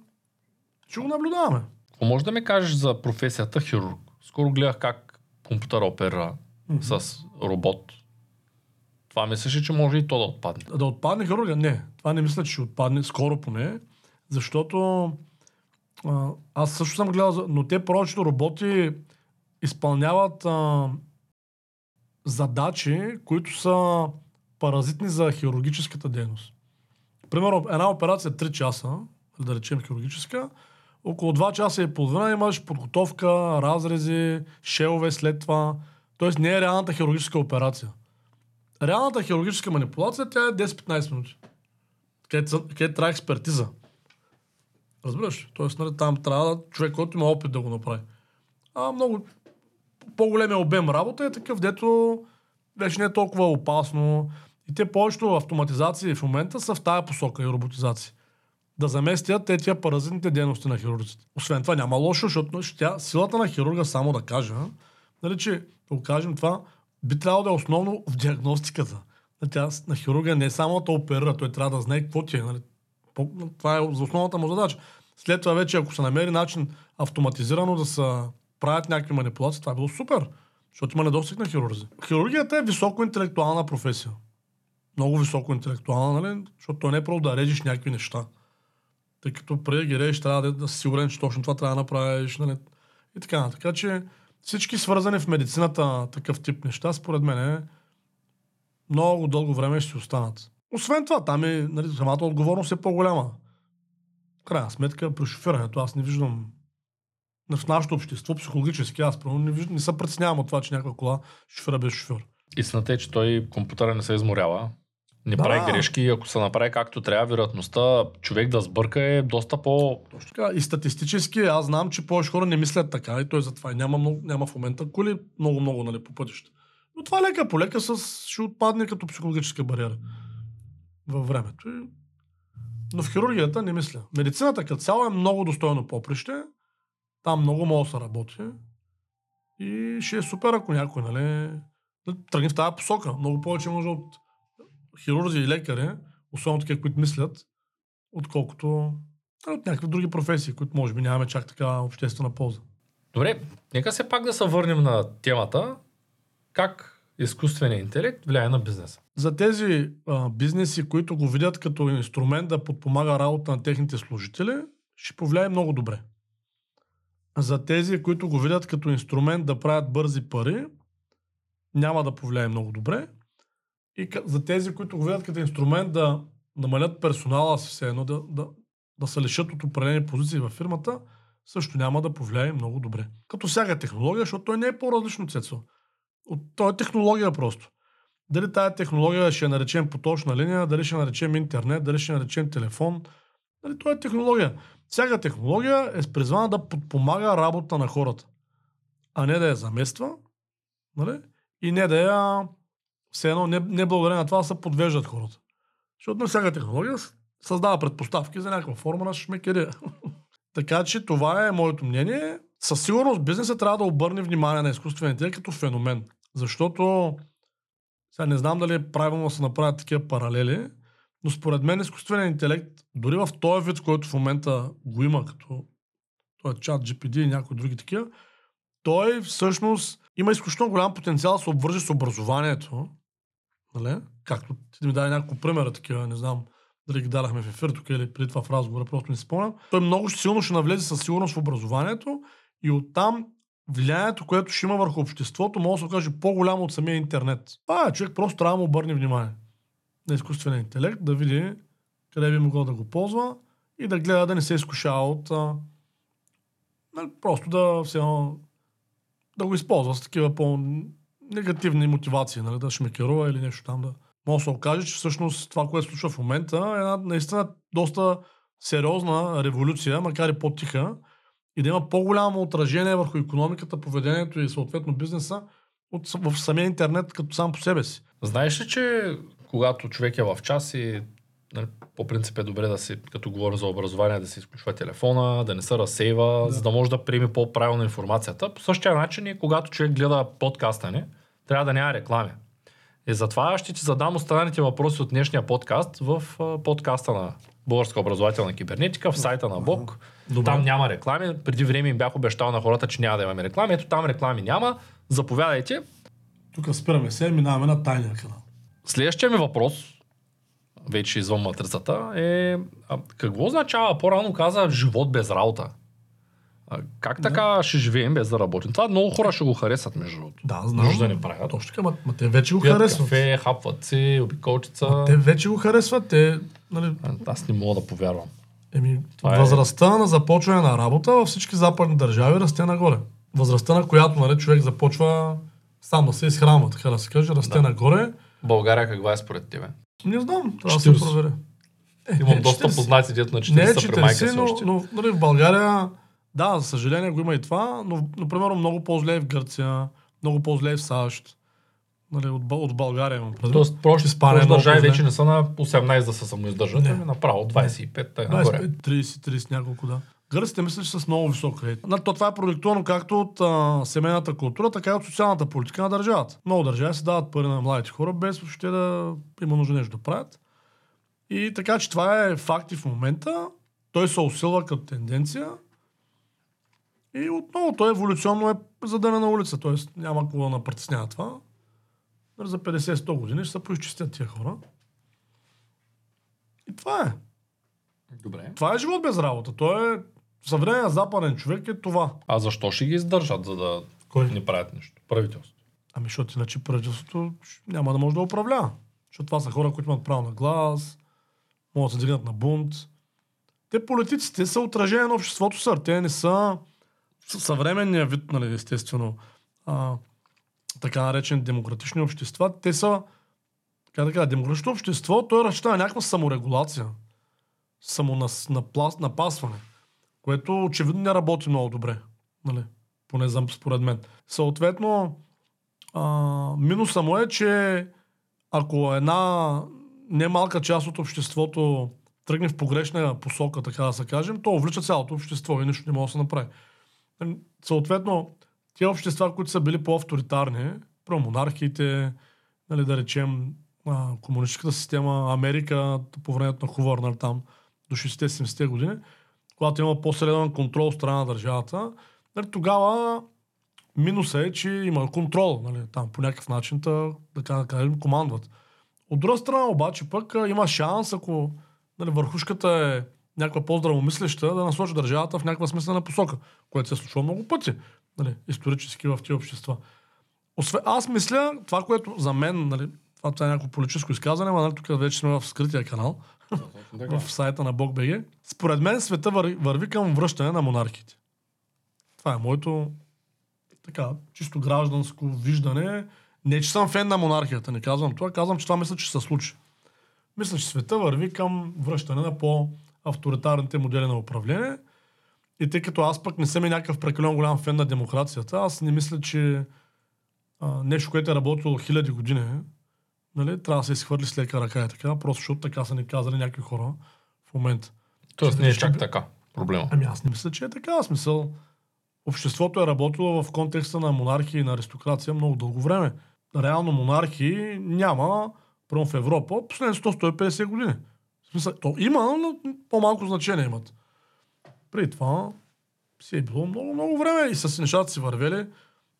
Ще го наблюдаваме. Какво може да ми кажеш за професията хирург? Скоро гледах как компютър опера Мгм. с робот. Това мислиш ли, че може и то да отпадне? Да отпадне хирурга? Не. Това не мисля, че ще отпадне, скоро поне, защото а, аз също съм гледал, но те повечето роботи изпълняват а, задачи, които са паразитни за хирургическата дейност. Примерно, една операция е 3 часа, да речем хирургическа, около 2 часа и половина имаш подготовка, разрези, шелове след това. Тоест не е реалната хирургическа операция. Реалната хирургическа манипулация, тя е 10-15 минути. Където трябва експертиза. Разбираш? Тоест, нали, там трябва човек, който има опит да го направи. А много по-големия обем работа е такъв, дето вече не е толкова опасно. И те повечето автоматизации в момента са в тая посока и роботизации. Да заместят те тия паразитните дейности на хирурзите. Освен това няма лошо, защото нали, тя, силата на хирурга, само да кажа, нали, че да кажем това, би трябвало да е основно в диагностиката. Тя, на хирурга не е само да оперира, той трябва да знае какво ти е. Нали. Това е за основната му задача. След това вече, ако се намери начин автоматизирано да се правят някакви манипулации, това е било супер. Защото има недостиг на хирурзи. Хирургията е високо интелектуална професия. Много високо интелектуална, нали? Защото то не е просто да режеш някакви неща. Тъй като преди ги режеш, трябва да, да си сигурен, че точно това трябва да направиш. Нали? И така. Така че всички свързани в медицината такъв тип неща, според мен, много дълго време ще останат. Освен това, там е, нали, самата отговорност е по-голяма. В крайна сметка, при шофирането аз не виждам в нашето общество, психологически, аз правилно не, виждам, не се притеснявам от това, че някаква кола шофира без шофьор. Истината е, че той компютъра не се изморява. Не Да. прави грешки ако се направи както трябва, вероятността човек да сбърка е доста по... Точно така. И статистически аз знам, че повече хора не мислят така и той затова и няма, много, няма в момента коли много-много нали, по пътища. Но това лека по лека с, ще отпадне като психологическа бариера във времето. И... Но в хирургията не мисля. Медицината като цяло е много достойно поприще. Там много да се работи. И ще е супер, ако някой нали, да тръгне в тази посока. Много повече може от хирурзи и лекари, особено такива, които мислят, отколкото от някакви други професии, които може би нямаме чак така обществена полза. Добре, нека се пак да се върнем на темата. Как изкуственият интелект влияе на бизнеса? За тези а, бизнеси, които го видят като инструмент да подпомага работа на техните служители, ще повлияе много добре. За тези, които го видят като инструмент да правят бързи пари, няма да повлияе много добре. И за тези, които го видят като инструмент да намалят персонала си все едно, да, да, да се лишат от определени позиции във фирмата, също няма да повлияе много добре. Като всяка технология, защото той не е по-различно цецо. От, той е технология просто. Дали тая технология ще я наречем поточна линия, дали ще наречем интернет, дали ще наречем телефон. Дали, това е технология. Всяка технология е призвана да подпомага работа на хората, а не да я замества нали? и не да я все едно, не, не благодарение на това се подвеждат хората. Защото на всяка технология създава предпоставки за някаква форма на шмекерия. така че това е моето мнение. Със сигурност бизнесът трябва да обърне внимание на изкуствения интелект като феномен. Защото сега не знам дали е правилно да се направят такива паралели, но според мен изкуственият интелект, дори в този вид, който в момента го има, като този чат GPD и някои други такива, той всъщност има изключително голям потенциал да се обвърже с образованието. Нали? Както ти ми даде няколко примера такива, не знам дали ги дадахме в ефир тук или преди това в разговора, просто не спомням. Той много силно ще навлезе със сигурност в образованието и оттам влиянието, което ще има върху обществото, може да се окаже по-голямо от самия интернет. Това човек просто трябва да му обърне внимание на изкуствения интелект, да види къде би могъл да го ползва и да гледа да не се изкушава от а, нали, просто да все да го използва с такива по-негативни мотивации, нали, да шмекерува или нещо там да... Може да се окаже, че всъщност това, което се случва в момента е една наистина доста сериозна революция, макар и по-тиха, и да има по-голямо отражение върху економиката, поведението и съответно бизнеса от, в самия интернет като сам по себе си. Знаеш ли, че когато човек е в час и нали, по принцип е добре да си, като говоря за образование, да се изключва телефона, да не се разсейва, Да. за да може да приеме по-правилно информацията. По същия начин и когато човек гледа подкаста ни, трябва да няма реклами. И затова ще ти задам останалите въпроси от днешния подкаст в подкаста на Българска образователна кибернетика, в сайта на БОК. Добре. Там няма реклами. Преди време им бях обещал на хората, че няма да имаме реклами. Ето там реклами няма. Заповядайте. Тук спираме се, минаваме на тайния канал. Следващия ми въпрос, вече извън матрицата, е а, какво означава, по-рано каза, живот без работа? А, как така ще живеем без да работим? Това много хора ще го харесат, между другото. Да, знам. Нужда не правят. Точно така, ма, ма те вече го Пият харесват. кафе, хапват се, обиколчица. Те вече го харесват. Те, нали, А, Аз не мога да повярвам. еми, Това е- възрастта на започване на работа във всички западни държави расте нагоре. Възрастта, на която нали, човек започва сам да се изхранва, така да се каже, расте Да. нагоре. България каква е според тебе? Не знам, трябва да се 40. проверя. Е, Имам не, доста 40. познати дето на 40 Не е са при майка 40, си но, още. но нали, в България, да, за съжаление го има и това, но, примерно много по-зле е в Гърция, много по-зле е в САЩ. Нали, от, от България имам предвид. Тоест, проще е много държави вече не са на 18 да се самоиздържат, ами направо 25 е нагоре. 25, 30, 30 няколко, да. Гърците мисля, че са с много висок рейт. Нали, то това е продиктувано както от а, семейната култура, така и от социалната политика на държавата. Много държави се дават пари на младите хора, без въобще да има нужда нещо да правят. И така, че това е факт и в момента. Той се усилва като тенденция. И отново, той еволюционно е задъна на улица, т.е. няма какво да напритеснява това. За 50-100 години ще се поизчистят тия хора. И това е. Добре. Това е живот без работа. Той е съвременен западен човек е това. А защо ще ги издържат, за да Кой? не правят нищо? Правителство. Ами, защото иначе правителството няма да може да управлява. Защото това са хора, които имат право на глас, могат да се дигнат на бунт. Те политиците са отражение на обществото, сър. Те не са съвременния вид, нали, естествено, а, така наречени демократични общества. Те са, как да кажа, демократично общество, той разчита на някаква саморегулация, самонапасване, което очевидно не работи много добре. Нали? Поне за, според мен. Съответно, а, минуса му е, че ако една немалка част от обществото тръгне в погрешна посока, така да се кажем, то увлича цялото общество и нищо не може да се направи. Съответно, тия общества, които са били по-авторитарни, про монархиите, нали, да речем, а, комунистическата система, Америка по времето на Хувър, нали, там до 60-70 години, когато има по-среден контрол от страна на държавата, нали, тогава минуса е, че има контрол, нали, там по някакъв начин, да, да кажем, командват. От друга страна обаче пък има шанс, ако нали, върхушката е някаква по-здравомислеща, да насочи държавата в някаква смислена посока, което се е случва много пъти, нали, исторически в тези общества. Освен, аз мисля, това, което за мен, нали, това, това е някакво политическо изказване, но нали, тук вече сме в скрития канал, в сайта на BogBG. Според мен света върви, върви към връщане на монархите. Това е моето така, чисто гражданско виждане. Не, че съм фен на монархията, не казвам това, казвам, че това мисля, че се случи. Мисля, че света върви към връщане на по-авторитарните модели на управление. И тъй като аз пък не съм и някакъв прекалено голям фен на демокрацията, аз не мисля, че а, нещо, което е работило хиляди години, нали, трябва да се изхвърли с лека ръка и така, просто защото така са ни казали някакви хора в момента. Тоест не е чак така проблема. Ами аз не мисля, че е така. Смисъл, обществото е работило в контекста на монархия и на аристокрация много дълго време. Реално монархии няма, първо в Европа, последните 100-150 години. Смисъл, то има, но по-малко значение имат. Преди това си е било много, много време и с нещата си вървели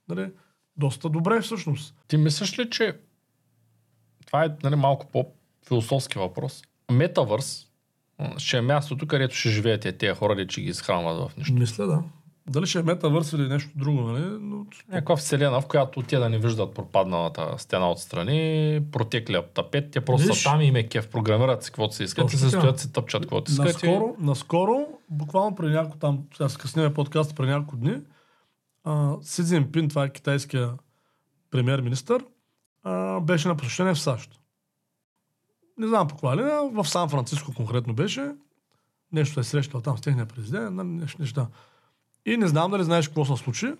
нали, доста добре всъщност. Ти мислиш ли, че това е нали, малко по-философски въпрос? Метавърс ще е мястото, където ще живеят тези- хора, де че ги изхранват в нещо. Мисля, да. Дали ще е метавърс или нещо друго, нали? Но... Някаква вселена, в която те да не виждат пропадналата стена отстрани, протеклия тапет, те просто Виж. са там и им е кеф, програмират си каквото си искат и се стоят си тъпчат каквото искат. Наскоро, наскоро, буквално преди няколко там, сега скъснеме подкаст преди няколко дни, а, Си Цзинпин, това е китайския премьер-министър, а, беше на посещение в САЩ. Не знам по каква линия, в Сан Франциско конкретно беше. Нещо е срещал там с техния президент, нали, нещо, неща. И не знам дали знаеш какво се случи.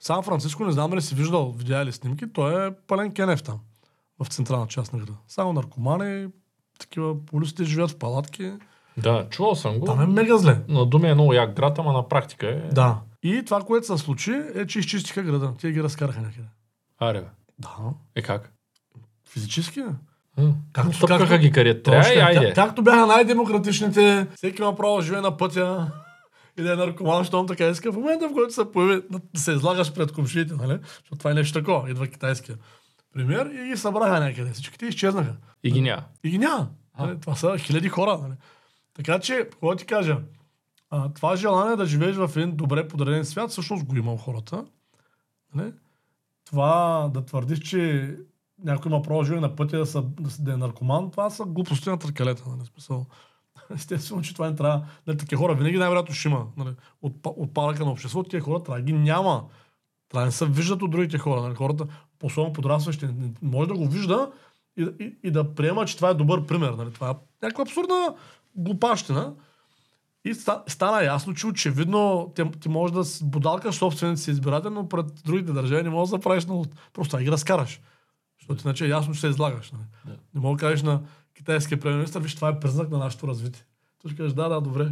Сан Франциско, не знам дали си виждал, видя ли снимки, той е пълен кенев там, в централна част на града. Само наркомани, такива полиците живеят в палатки. Да, чувал съм го. Там е мега зле. На думи е много як град, ама на практика е... Да. И това, което се случи, е, че изчистиха града. Те ги разкараха някъде. Аре, бе. Да. Е как? Физически. М, Както- ги къде трябва и айде. Както бяха най-демократичните, всеки има право да живее на пътя и да е наркоман, щом така иска. В момента, в който се появи, да се излагаш пред комшиите, нали? Защото това е нещо такова. Идва китайския премьер и ги събраха някъде. Всичките изчезнаха. И ги няма. И ги няма. Нали? Това са хиляди хора. Нали? Така че, какво ти кажа, а, това желание да живееш в един добре подреден свят, всъщност го има у хората. Нали? Това да твърдиш, че някой има право да живее на пътя да, са, да, да е наркоман, това са глупости на търкалета. Нали? Смисъл. Естествено, че това не трябва. Нали, такива хора винаги най-вероятно ще има. Нали? От, от парака на обществото, тия хора трябва да ги няма. Трябва да не се виждат от другите хора. Нали? Хората, особено подрастващи, може да го вижда и, и, и да приема, че това е добър пример. Нали? Това е някаква абсурдна глупащина. И ста, стана ясно, че очевидно ти, ти можеш да бодалкаш собствените си избиратели, но пред другите държави не можеш да правиш много. Просто да ги разкараш. Защото иначе е ясно, че се излагаш. Нали? Да. Не мога да кажеш на китайския премьер виж, това е признак на нашето развитие. Той ще кажеш, да, да, добре.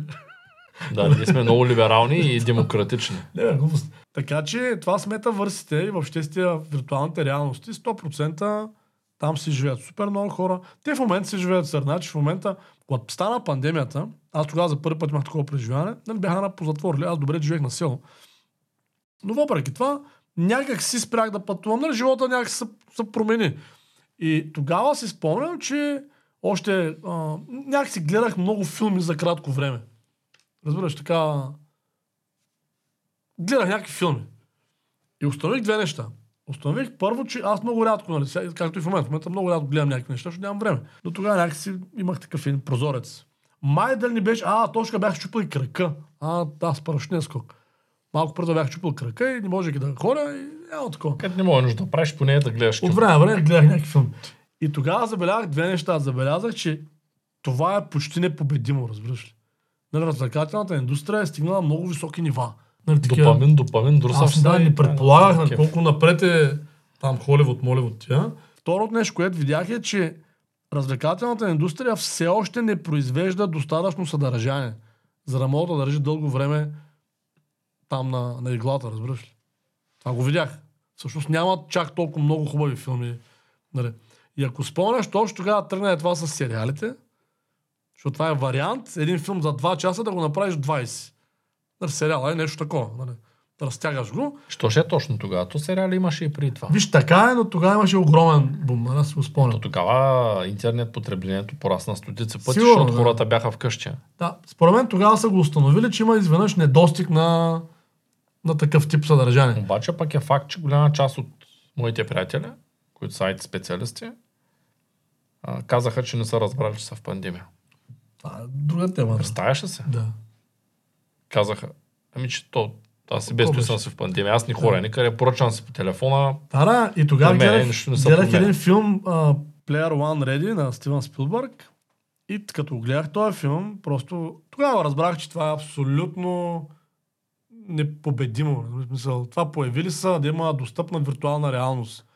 Да, ние сме много либерални и демократични. Не, глупост. Така че това с метавърсите и въобще с тия виртуалните реалности, 100% там си живеят супер много хора. Те в момента си живеят сърна, значи в момента, когато стана пандемията, аз тогава за първи път имах такова преживяване, нали бяха на по затвор, аз добре живеех на село. Но въпреки това, някак си спрях да пътувам, нали, живота някак се, се промени. И тогава си спомням, че още а, някак си гледах много филми за кратко време. Разбираш, така гледах някакви филми. И установих две неща. Установих първо, че аз много рядко, нали, сега, както и в момента, в момента много рядко гледам някакви неща, защото нямам време. Но тогава някакси имах такъв един прозорец. Май дали не беше, а, точно бях щупил и крака. А, да, с парашутния скок. Малко преди бях щупил крака и не можех да ходя и няма такова. Къде не можеш да правиш, поне да гледаш От време време гледах някакви филми. И тогава забелязах две неща. Забелязах, че това е почти непобедимо, разбираш ли. Нали, развлекателната индустрия е стигнала много високи нива. Нали, такива- Допамин, допамин, друса Аз да, не предполагах много на кеф. колко напред е там Холивуд, Моливуд тя. Второто нещо, което видях е, че развлекателната индустрия все още не произвежда достатъчно съдържание, за да мога да държи дълго време там на, на иглата, разбираш ли? Това го видях. Всъщност няма чак толкова много хубави филми. Нали. И ако спомняш, точно тогава тръгна е това с сериалите, защото това е вариант, един филм за 2 часа да го направиш 20. Нали, сериала е нещо такова. Нали. Да разтягаш го. Що ще е точно тогава? То сериали имаше и преди това. Виж, така е, но тогава имаше огромен бум. нали, Аз си го То тогава интернет потреблението порасна стотици пъти, Сигурно, защото да. хората бяха вкъщи. Да, според мен тогава са го установили, че има изведнъж недостиг на, на такъв тип съдържание. Обаче пък е факт, че голяма част от моите приятели, които са IT специалисти, а, казаха, че не са разбрали, че са в пандемия. Това е друга тема. Да. Представяш ли се? да. Казаха, ами че то, аз си без съм си в пандемия, аз не хора никъде, поръчвам си по телефона, Да, да, и тогава гледах, гледах един филм uh, Player One Ready на Стивън Спилбърг и като гледах този филм, просто тогава разбрах, че това е абсолютно непобедимо. В смисъл, това появили са да има достъпна виртуална реалност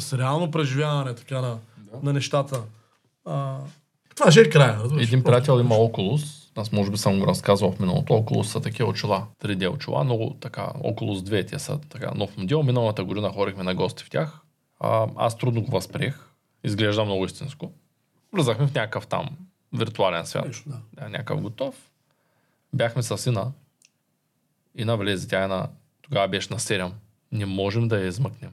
с реално преживяване така на, на нещата. А, това ще е края. разбираш. Един приятел има Oculus, аз може би съм го разказвал в миналото, Oculus са такива очила, 3D очила, много така, Oculus 2, те са така нов модел. Миналата година ходихме на гости в тях. А, аз трудно го възприех, изглежда много истинско. Влизахме в някакъв там виртуален свят, Нещо, да. да, някакъв готов. Бяхме с сина и навлезе, тя е на, тогава беше на 7. Не можем да я измъкнем.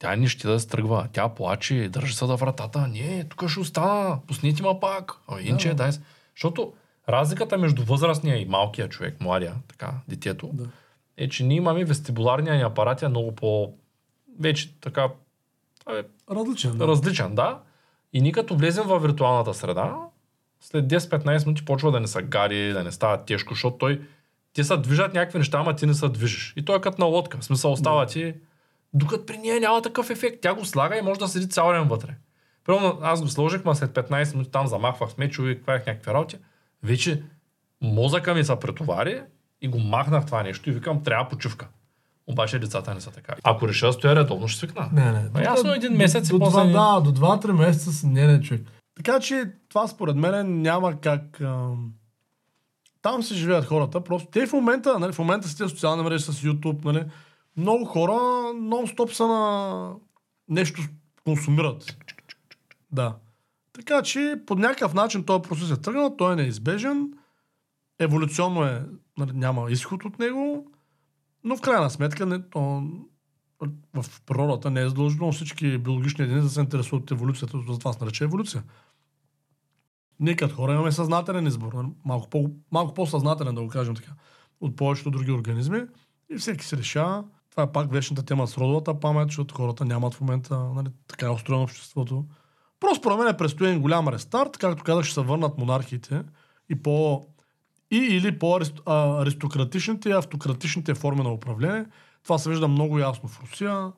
Тя не ще да се тръгва. Тя плаче, държи се до вратата. Не, тук ще остана. Пуснете ма пак. А, инче, Да. дай се. Защото разликата между възрастния и малкия човек, младия, така, детето, Да. е, че ние имаме вестибуларния ни апарат е много по... Вече така... е Различен. Да. различен, да. И ние като влезем във виртуалната среда, след 10-15 минути почва да не са гари, да не става тежко, защото той те се движат някакви неща, ама ти не се движиш. И той е като на лодка. В смисъл остава ти, докато при нея няма такъв ефект. Тя го слага и може да седи цял ден вътре. Примерно аз го сложих, ма след 15 минути там замахвах мечове, правих някакви работи. Вече мозъка ми се претовари и го махнах това нещо и викам, трябва почивка. Обаче децата не са така. Ако реша да стоя редовно, ще свикна. Не, не. Ма ясно, един месец и до, после два, ни- Да, до 2-3 месеца с не, не, човек. Така че това според мен няма как... Ам... Там се живеят хората. Просто те в момента, нали, в момента с тези социални мрежи, с YouTube, нали, много хора нон-стоп са на нещо консумират. Да. Така че по някакъв начин този процес е тръгнал, той е неизбежен, еволюционно е, нали, няма изход от него, но в крайна сметка не, то, в природата не е задължително всички биологични единици да се интересуват от еволюцията, затова се нарече еволюция. Ние като хора имаме съзнателен избор, нали, малко, по, малко по-съзнателен, да го кажем така, от повечето други организми и всеки се решава. Това е пак вечната тема с родовата памет, защото хората нямат в момента нали, така е устроено обществото. Просто според мен е предстои един голям рестарт, както казах, ще се върнат монархиите и по и или по-аристократичните и автократичните форми на управление. Това се вижда много ясно в Русия,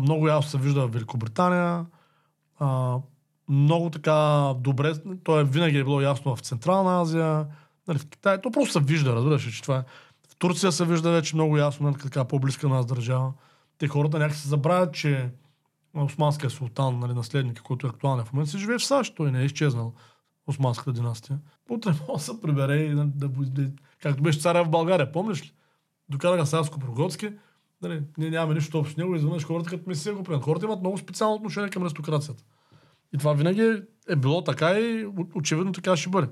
много ясно се вижда в Великобритания, много така добре, то е винаги е било ясно в Централна Азия, нали, в Китай. То просто се вижда, разбираш, че това е. Турция се вижда вече много ясно, нали, така по-близка нас държава. Те хората някакси се забравят, че османския султан, нали, наследник, който е актуален в момента, се живее в САЩ. Той не е изчезнал. Османската династия. Утре може да се прибере и да, да, както беше царя в България, помниш ли? Докараха Савско Прогоцки, нали, ние нямаме нищо общо с него, изведнъж хората като месия го приемат. Хората имат много специално отношение към аристокрацията. И това винаги е било така и очевидно така ще бъде.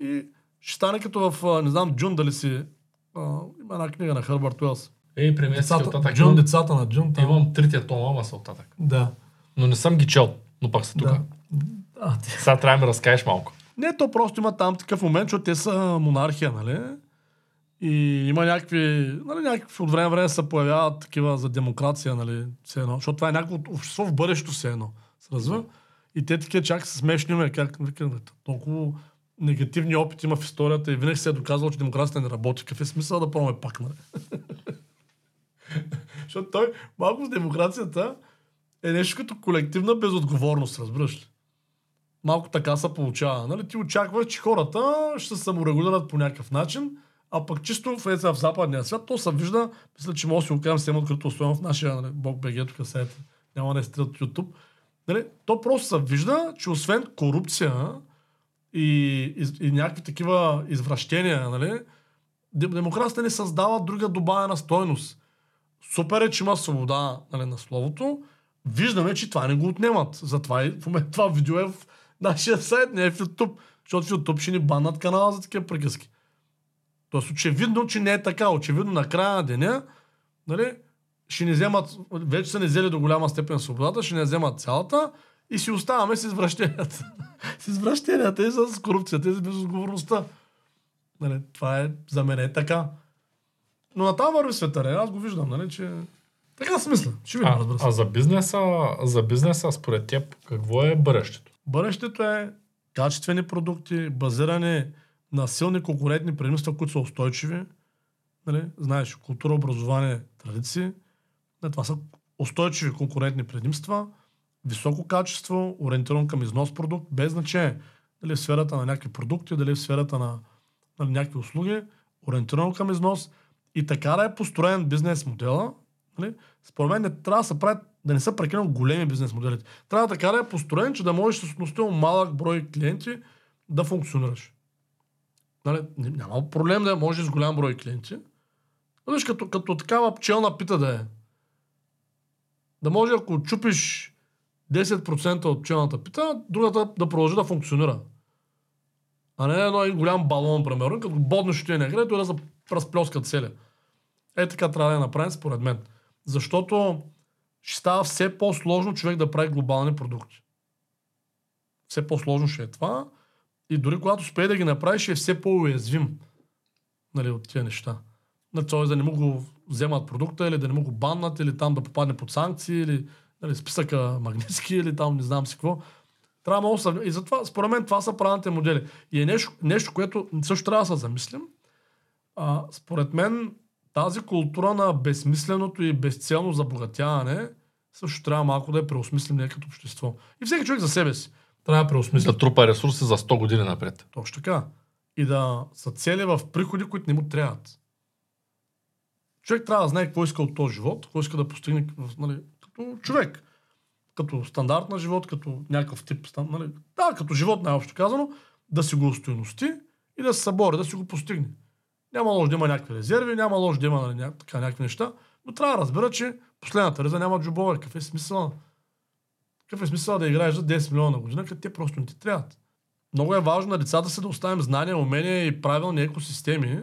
И ще стане като в, не знам, Джун дали си, а, има една книга на Хърбърт Уелс. Ей, премести оттатък. Джун, децата на Джун. Там... Имам третия тома, ама са оттатък. Да. Но не съм ги чел, но пак са тук. Да. А, ти... Сега трябва да ми разкажеш малко. Не, то просто има там такъв момент, защото те са монархия, нали? И има някакви, нали, някакви от време време се появяват такива за демокрация, нали, все едно. Защото това е някакво общество в бъдещето все едно. Се развива. И те такива чак са смешни, ме, как викам, толкова негативни опити има в историята и винаги се е доказало, че демокрацията не работи. Какъв е смисъл да пробваме пак, нали? Защото той малко с демокрацията е нещо като колективна безотговорност, разбираш ли? Малко така се получава. Нали? Ти очакваш, че хората ще се саморегулират по някакъв начин, а пък чисто в, в западния свят, то се вижда, мисля, че може да си го кажем съвсем открито, особено в нашия нали, Бог БГ, тук сайт, няма да е от YouTube. Нали? То просто се вижда, че освен корупция и, и, и някакви такива извращения, нали, демокрацията не създава друга добавена стойност. Супер е, че има свобода нали, на словото. Виждаме, че това не го отнемат. Затова и в момента това видео е в нашия сайт, не е в YouTube. Защото в YouTube ще ни баннат канала за такива приказки. Тоест очевидно, че не е така. Очевидно на края на деня, нали, ще ни вземат, вече са ни взели до голяма степен свободата, ще ни вземат цялата и си оставаме с извращенията. с извращенията и с корупцията и с безотговорността. Нали, това е, за мен е така. Но на там върви света, аз го виждам, нали, че така смисля. Ще видим, се. А за бизнеса, за бизнеса, според теб, какво е бъдещето? Бъдещето е качествени продукти, базирани на силни конкурентни предимства, които са устойчиви. Нали? Знаеш, култура, образование, традиции. Не, това са устойчиви конкурентни предимства, високо качество, ориентиран към износ продукт, без значение дали в сферата на някакви продукти, дали в сферата на, на някакви услуги, ориентиран към износ. И така да е построен бизнес модела, нали? според мен не трябва да се правят, да не са прекалено големи бизнес моделите. Трябва така да е построен, че да можеш с относително малък брой клиенти да функционираш. Нали? Няма проблем да можеш с голям брой клиенти. Виж, като, като такава пчелна пита да е. Да може, ако чупиш 10% от пчелната пита, другата да продължи да функционира. А не едно голям балон, примерно, като боднеш ти негре, той да се разплескат целия. Е така трябва да я направим, според мен. Защото ще става все по-сложно човек да прави глобални продукти. Все по-сложно ще е това. И дори когато успее да ги направи, ще е все по-уязвим нали, от тези неща. Нали, т.е. да не му го вземат продукта, или да не му го баннат, или там да попадне под санкции, или нали, списъка магнитски, или там не знам си какво. Трябва много съвним. И затова, според мен, това са правилните модели. И е нещо, нещо което също трябва да се замислим. А, според мен, тази култура на безсмисленото и безцелно забогатяване също трябва малко да е преосмислим като общество. И всеки човек за себе си трябва да преосмисли. Да трупа ресурси за 100 години напред. Точно така. И да са цели в приходи, които не му трябват. Човек трябва да знае какво иска от този живот, какво иска да постигне нали, като човек. Като стандарт на живот, като някакъв тип, нали, да, като живот най-общо казано, да си го устойности и да се събори, да си го постигне. Няма лошо да има някакви резерви, няма лошо да има нали, така, някакви неща, но трябва да разбера, че последната реза няма джобове. Какъв е смисъл? Какъв е смисъл да играеш за 10 милиона на година, като те просто не ти трябват. Много е важно на децата си да оставим знания, умения и правилни екосистеми,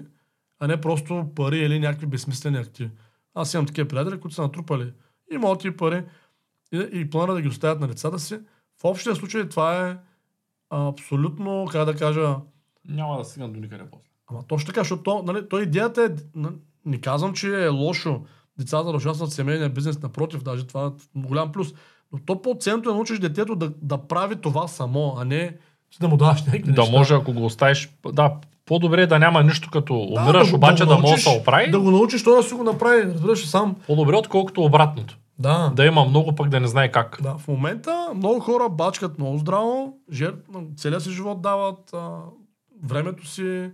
а не просто пари или някакви безсмислени активи. Аз имам такива приятели, които са натрупали имоти и пари и, и плана да ги оставят на децата си. В общия случай това е абсолютно, как да кажа, Няма да стигна до никъде после. Ама точно така, защото то, нали, то идеята е, не казвам, че е лошо децата да участват в семейния бизнес, напротив, даже това е голям плюс. Но то по-ценно е научиш детето да, да прави това само, а не ти да му даваш някакви Да неща. може, ако го оставиш, да, по-добре е да няма нищо като Да, умираш, го- обаче го да, може да оправи. Да го научиш, той да си го направи, разбираш сам. По-добре, отколкото обратното. Да. Да има много, пък да не знае как. Да, в момента много хора бачкат много здраво, жер... целият си живот дават, а, времето си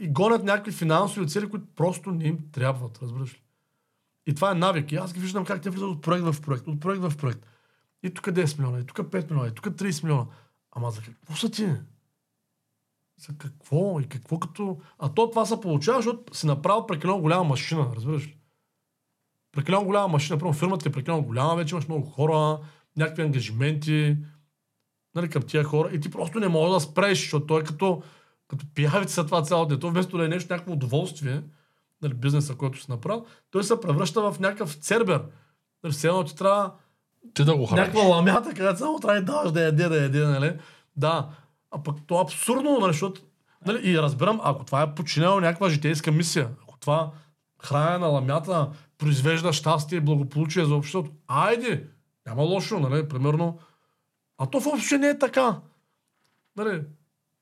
и гонят някакви финансови цели, които просто не им трябват, разбираш ли. И това е навик. И аз ги виждам как те влизат от проект в проект, от проект в проект. И тук 10 милиона, и тук 5 милиона, и тук 30 милиона. Ама за какво са ти? За какво? И какво като... А то това се получава, защото си направил прекалено голяма машина, разбираш ли? Прекалено голяма машина. Първо, фирмата е прекалено голяма, вече имаш много хора, някакви ангажименти нали, към тия хора и ти просто не можеш да спреш, защото той е като, като пиявица това цяло дето, вместо да е нещо, някакво удоволствие, нали, бизнеса, който си направил, той се превръща в някакъв цербер. Нали, все едно ти трябва Ти да го храниш. някаква ламята, където само трябва да даваш да яде, да яде, нали? Да. А пък то е абсурдно, нали, защото... Нали, и разбирам, ако това е подчинено някаква житейска мисия, ако това хранене на ламята произвежда щастие и благополучие за обществото, айде, няма лошо, нали, примерно. А то въобще не е така. Нали,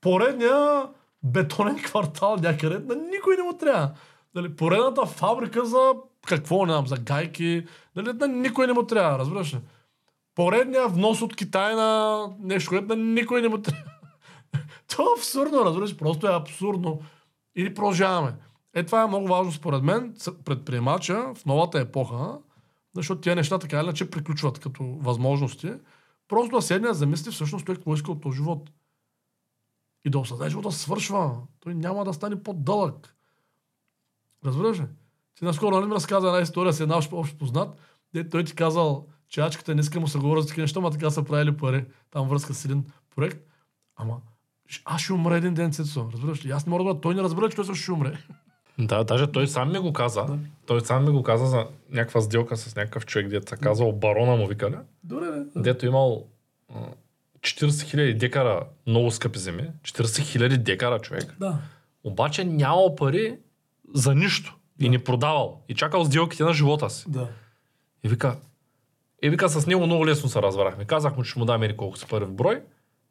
поредния бетонен квартал някъде, на никой не му трябва. Нали, поредната фабрика за какво, не знам, за гайки, нали, на никой не му трябва, разбираш ли? Поредния внос от Китай на нещо, което на никой не му трябва. Това е абсурдно, разбираш, просто е абсурдно. Или продължаваме. Е, това е много важно според мен, предприемача в новата епоха, защото тия неща така иначе приключват като възможности. Просто да седне да замисли всъщност той какво иска от този живот. И да осъзнае, живота свършва. Той няма да стане по-дълъг. Разбираш ли? Ти наскоро нали ми разказа една история с една общ, общ познат, де той ти казал, че ачката не иска му се говоря за такива неща, ма така са правили пари. Там връзка с един проект. Ама аз ще умра един ден, Цецо. Разбираш ли? Аз не мога да бъда. Той не разбира, че той също ще умре. Да, даже той сам ми го каза. Да. Той сам ми го каза за някаква сделка с някакъв човек, дето се казал барона му викали. Добре, бе. Дето имал а, 40 000 декара много скъпи земи. 40 000 декара човек. Да. Обаче нямал пари за нищо. И не продавал. И чакал сделките на живота си. Да. И вика, и вика, с него много лесно се разбрахме. Казах му, че ще му дам колко си пари в брой.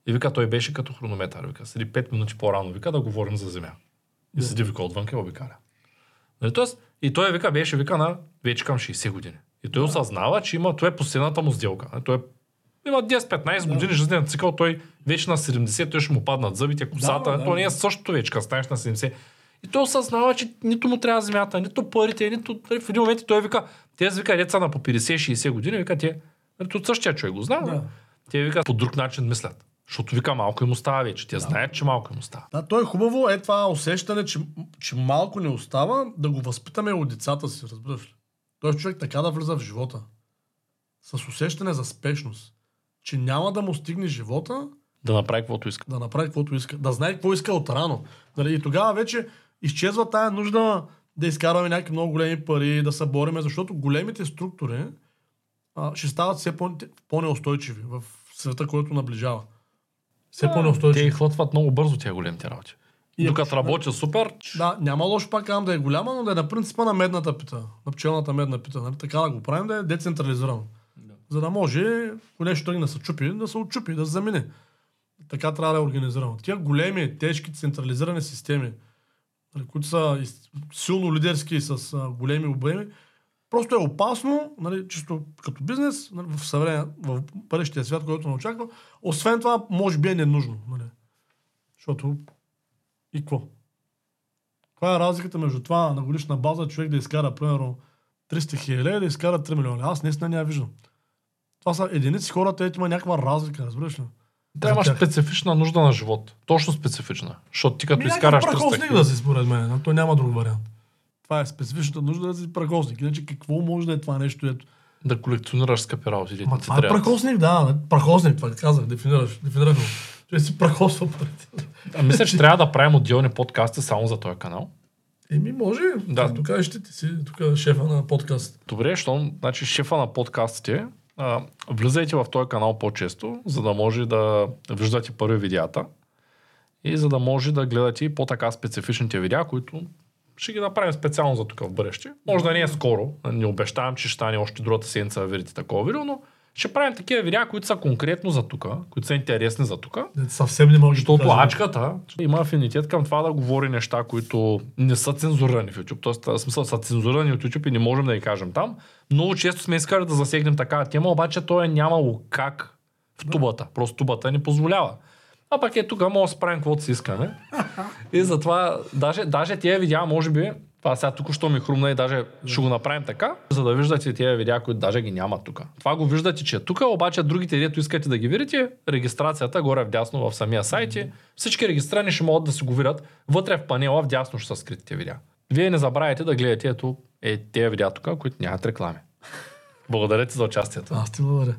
И вика, той беше като хронометър. Вика, седи 5 минути по-рано. Вика, да говорим за земя. И Да. седи, вика, отвън и обикаля. Нали, тоест, и той вика, беше вика на вече към 60 години. И той осъзнава, че има, това е последната му сделка. Нали, Той е, има 10-15 Да. години жизнен цикъл, той вече на 70, той ще му паднат зъбите, косата. Да, Да, да, то не е да. същото вече, като станеш на 70. И той осъзнава, че нито му трябва земята, нито парите, нито... нали, В един момент той вика, тези вика деца на по 50-60 години, вика те, нали, от същия човек го знае, Да. да. те вика по друг начин мислят. Защото вика малко им остава вече. Те знаят, че малко им остава. Да, то е хубаво, е това усещане, че, че малко не остава, да го възпитаме от децата си, разбираш ли? Той човек така да влиза в живота. С усещане за спешност. Че няма да му стигне живота Да направи каквото иска. да направи каквото иска. Да знае какво иска от рано. Нали? И тогава вече изчезва тая нужда да изкарваме някакви много големи пари, да се бориме, защото големите структури а, ще стават все по- по-неустойчиви в света, който наближава. Все Те по-неустойчиви. и хватват много бързо тия големите работи. И ако докато ще- работя супер, Да, няма лошо пак казвам да е голяма, но да е на принципа на медната пита. На пчелната медна пита. Нали? Така да го правим, да е децентрализирано. За да може, ако нещо тръгне да се чупи, да се отчупи, да се замине. Така трябва да е организирано. Тия големи, тежки, централизирани системи, нали, които са силно лидерски с големи обеми, просто е опасно, нали, чисто като бизнес, нали, в, съвремен, в бъдещия свят, който не очаква. Освен това, може би е ненужно. Нали. Защото и какво? Каква е разликата между това на годишна база човек да изкара, примерно, 300 хиляди и да изкара 3 милиона? Аз наистина не я виждам. Това са единици хората, ето има някаква разлика, разбираш ли? да имаш тях. специфична нужда на живот. Точно специфична. Защото ти като Ми, изкараш някакъв 300 прахосник да си, според мен. То няма друг вариант. Това е специфичната нужда да си прахосник. Иначе какво може да е това нещо? Ето? Да колекционираш скъпи работи. Ма това е прахосник, да. Прахосник, това казах, дефинираш. Го. Че си прахосва парите. А, мисля, че трябва да правим отделни подкасти само за този канал. Еми, може. Да. Да. Тук ще ти си, тук е шефа на подкаст. Добре, щом, значи шефа на подкастите, а, влизайте в този канал по-често, за да може да виждате първи видеята и за да може да гледате и по-така специфичните видеа, които ще ги направим специално за тук в бъдеще. Може да не е скоро, не обещавам, че ще стане още другата седмица да видите такова видео, но ще правим такива видеа, които са конкретно за тук, които са интересни за тук. Съвсем не може да Защото покажем. ачката има афинитет към това да говори неща, които не са цензурирани в YouTube. Тоест, в смисъл са цензурирани от YouTube и не можем да ги кажем там. Много често сме искали да засегнем такава тема, обаче той е нямало как в тубата. Просто тубата не позволява. А пък е тук може да справим каквото си искаме. И затова, даже, даже тия видеа, може би, това сега тук що ми хрумна и даже ще го направим така, за да виждате тия видеа, които даже ги няма тук. Това го виждате, че е тук, обаче другите, дето искате да ги видите, регистрацията горе вдясно в самия сайт. и Всички регистрирани ще могат да си го видят. Вътре в панела вдясно ще са скритите видеа. Вие не забравяйте да гледате ето е, тези видеа тук, които нямат реклами. Благодаря ти за участието. Аз ти благодаря.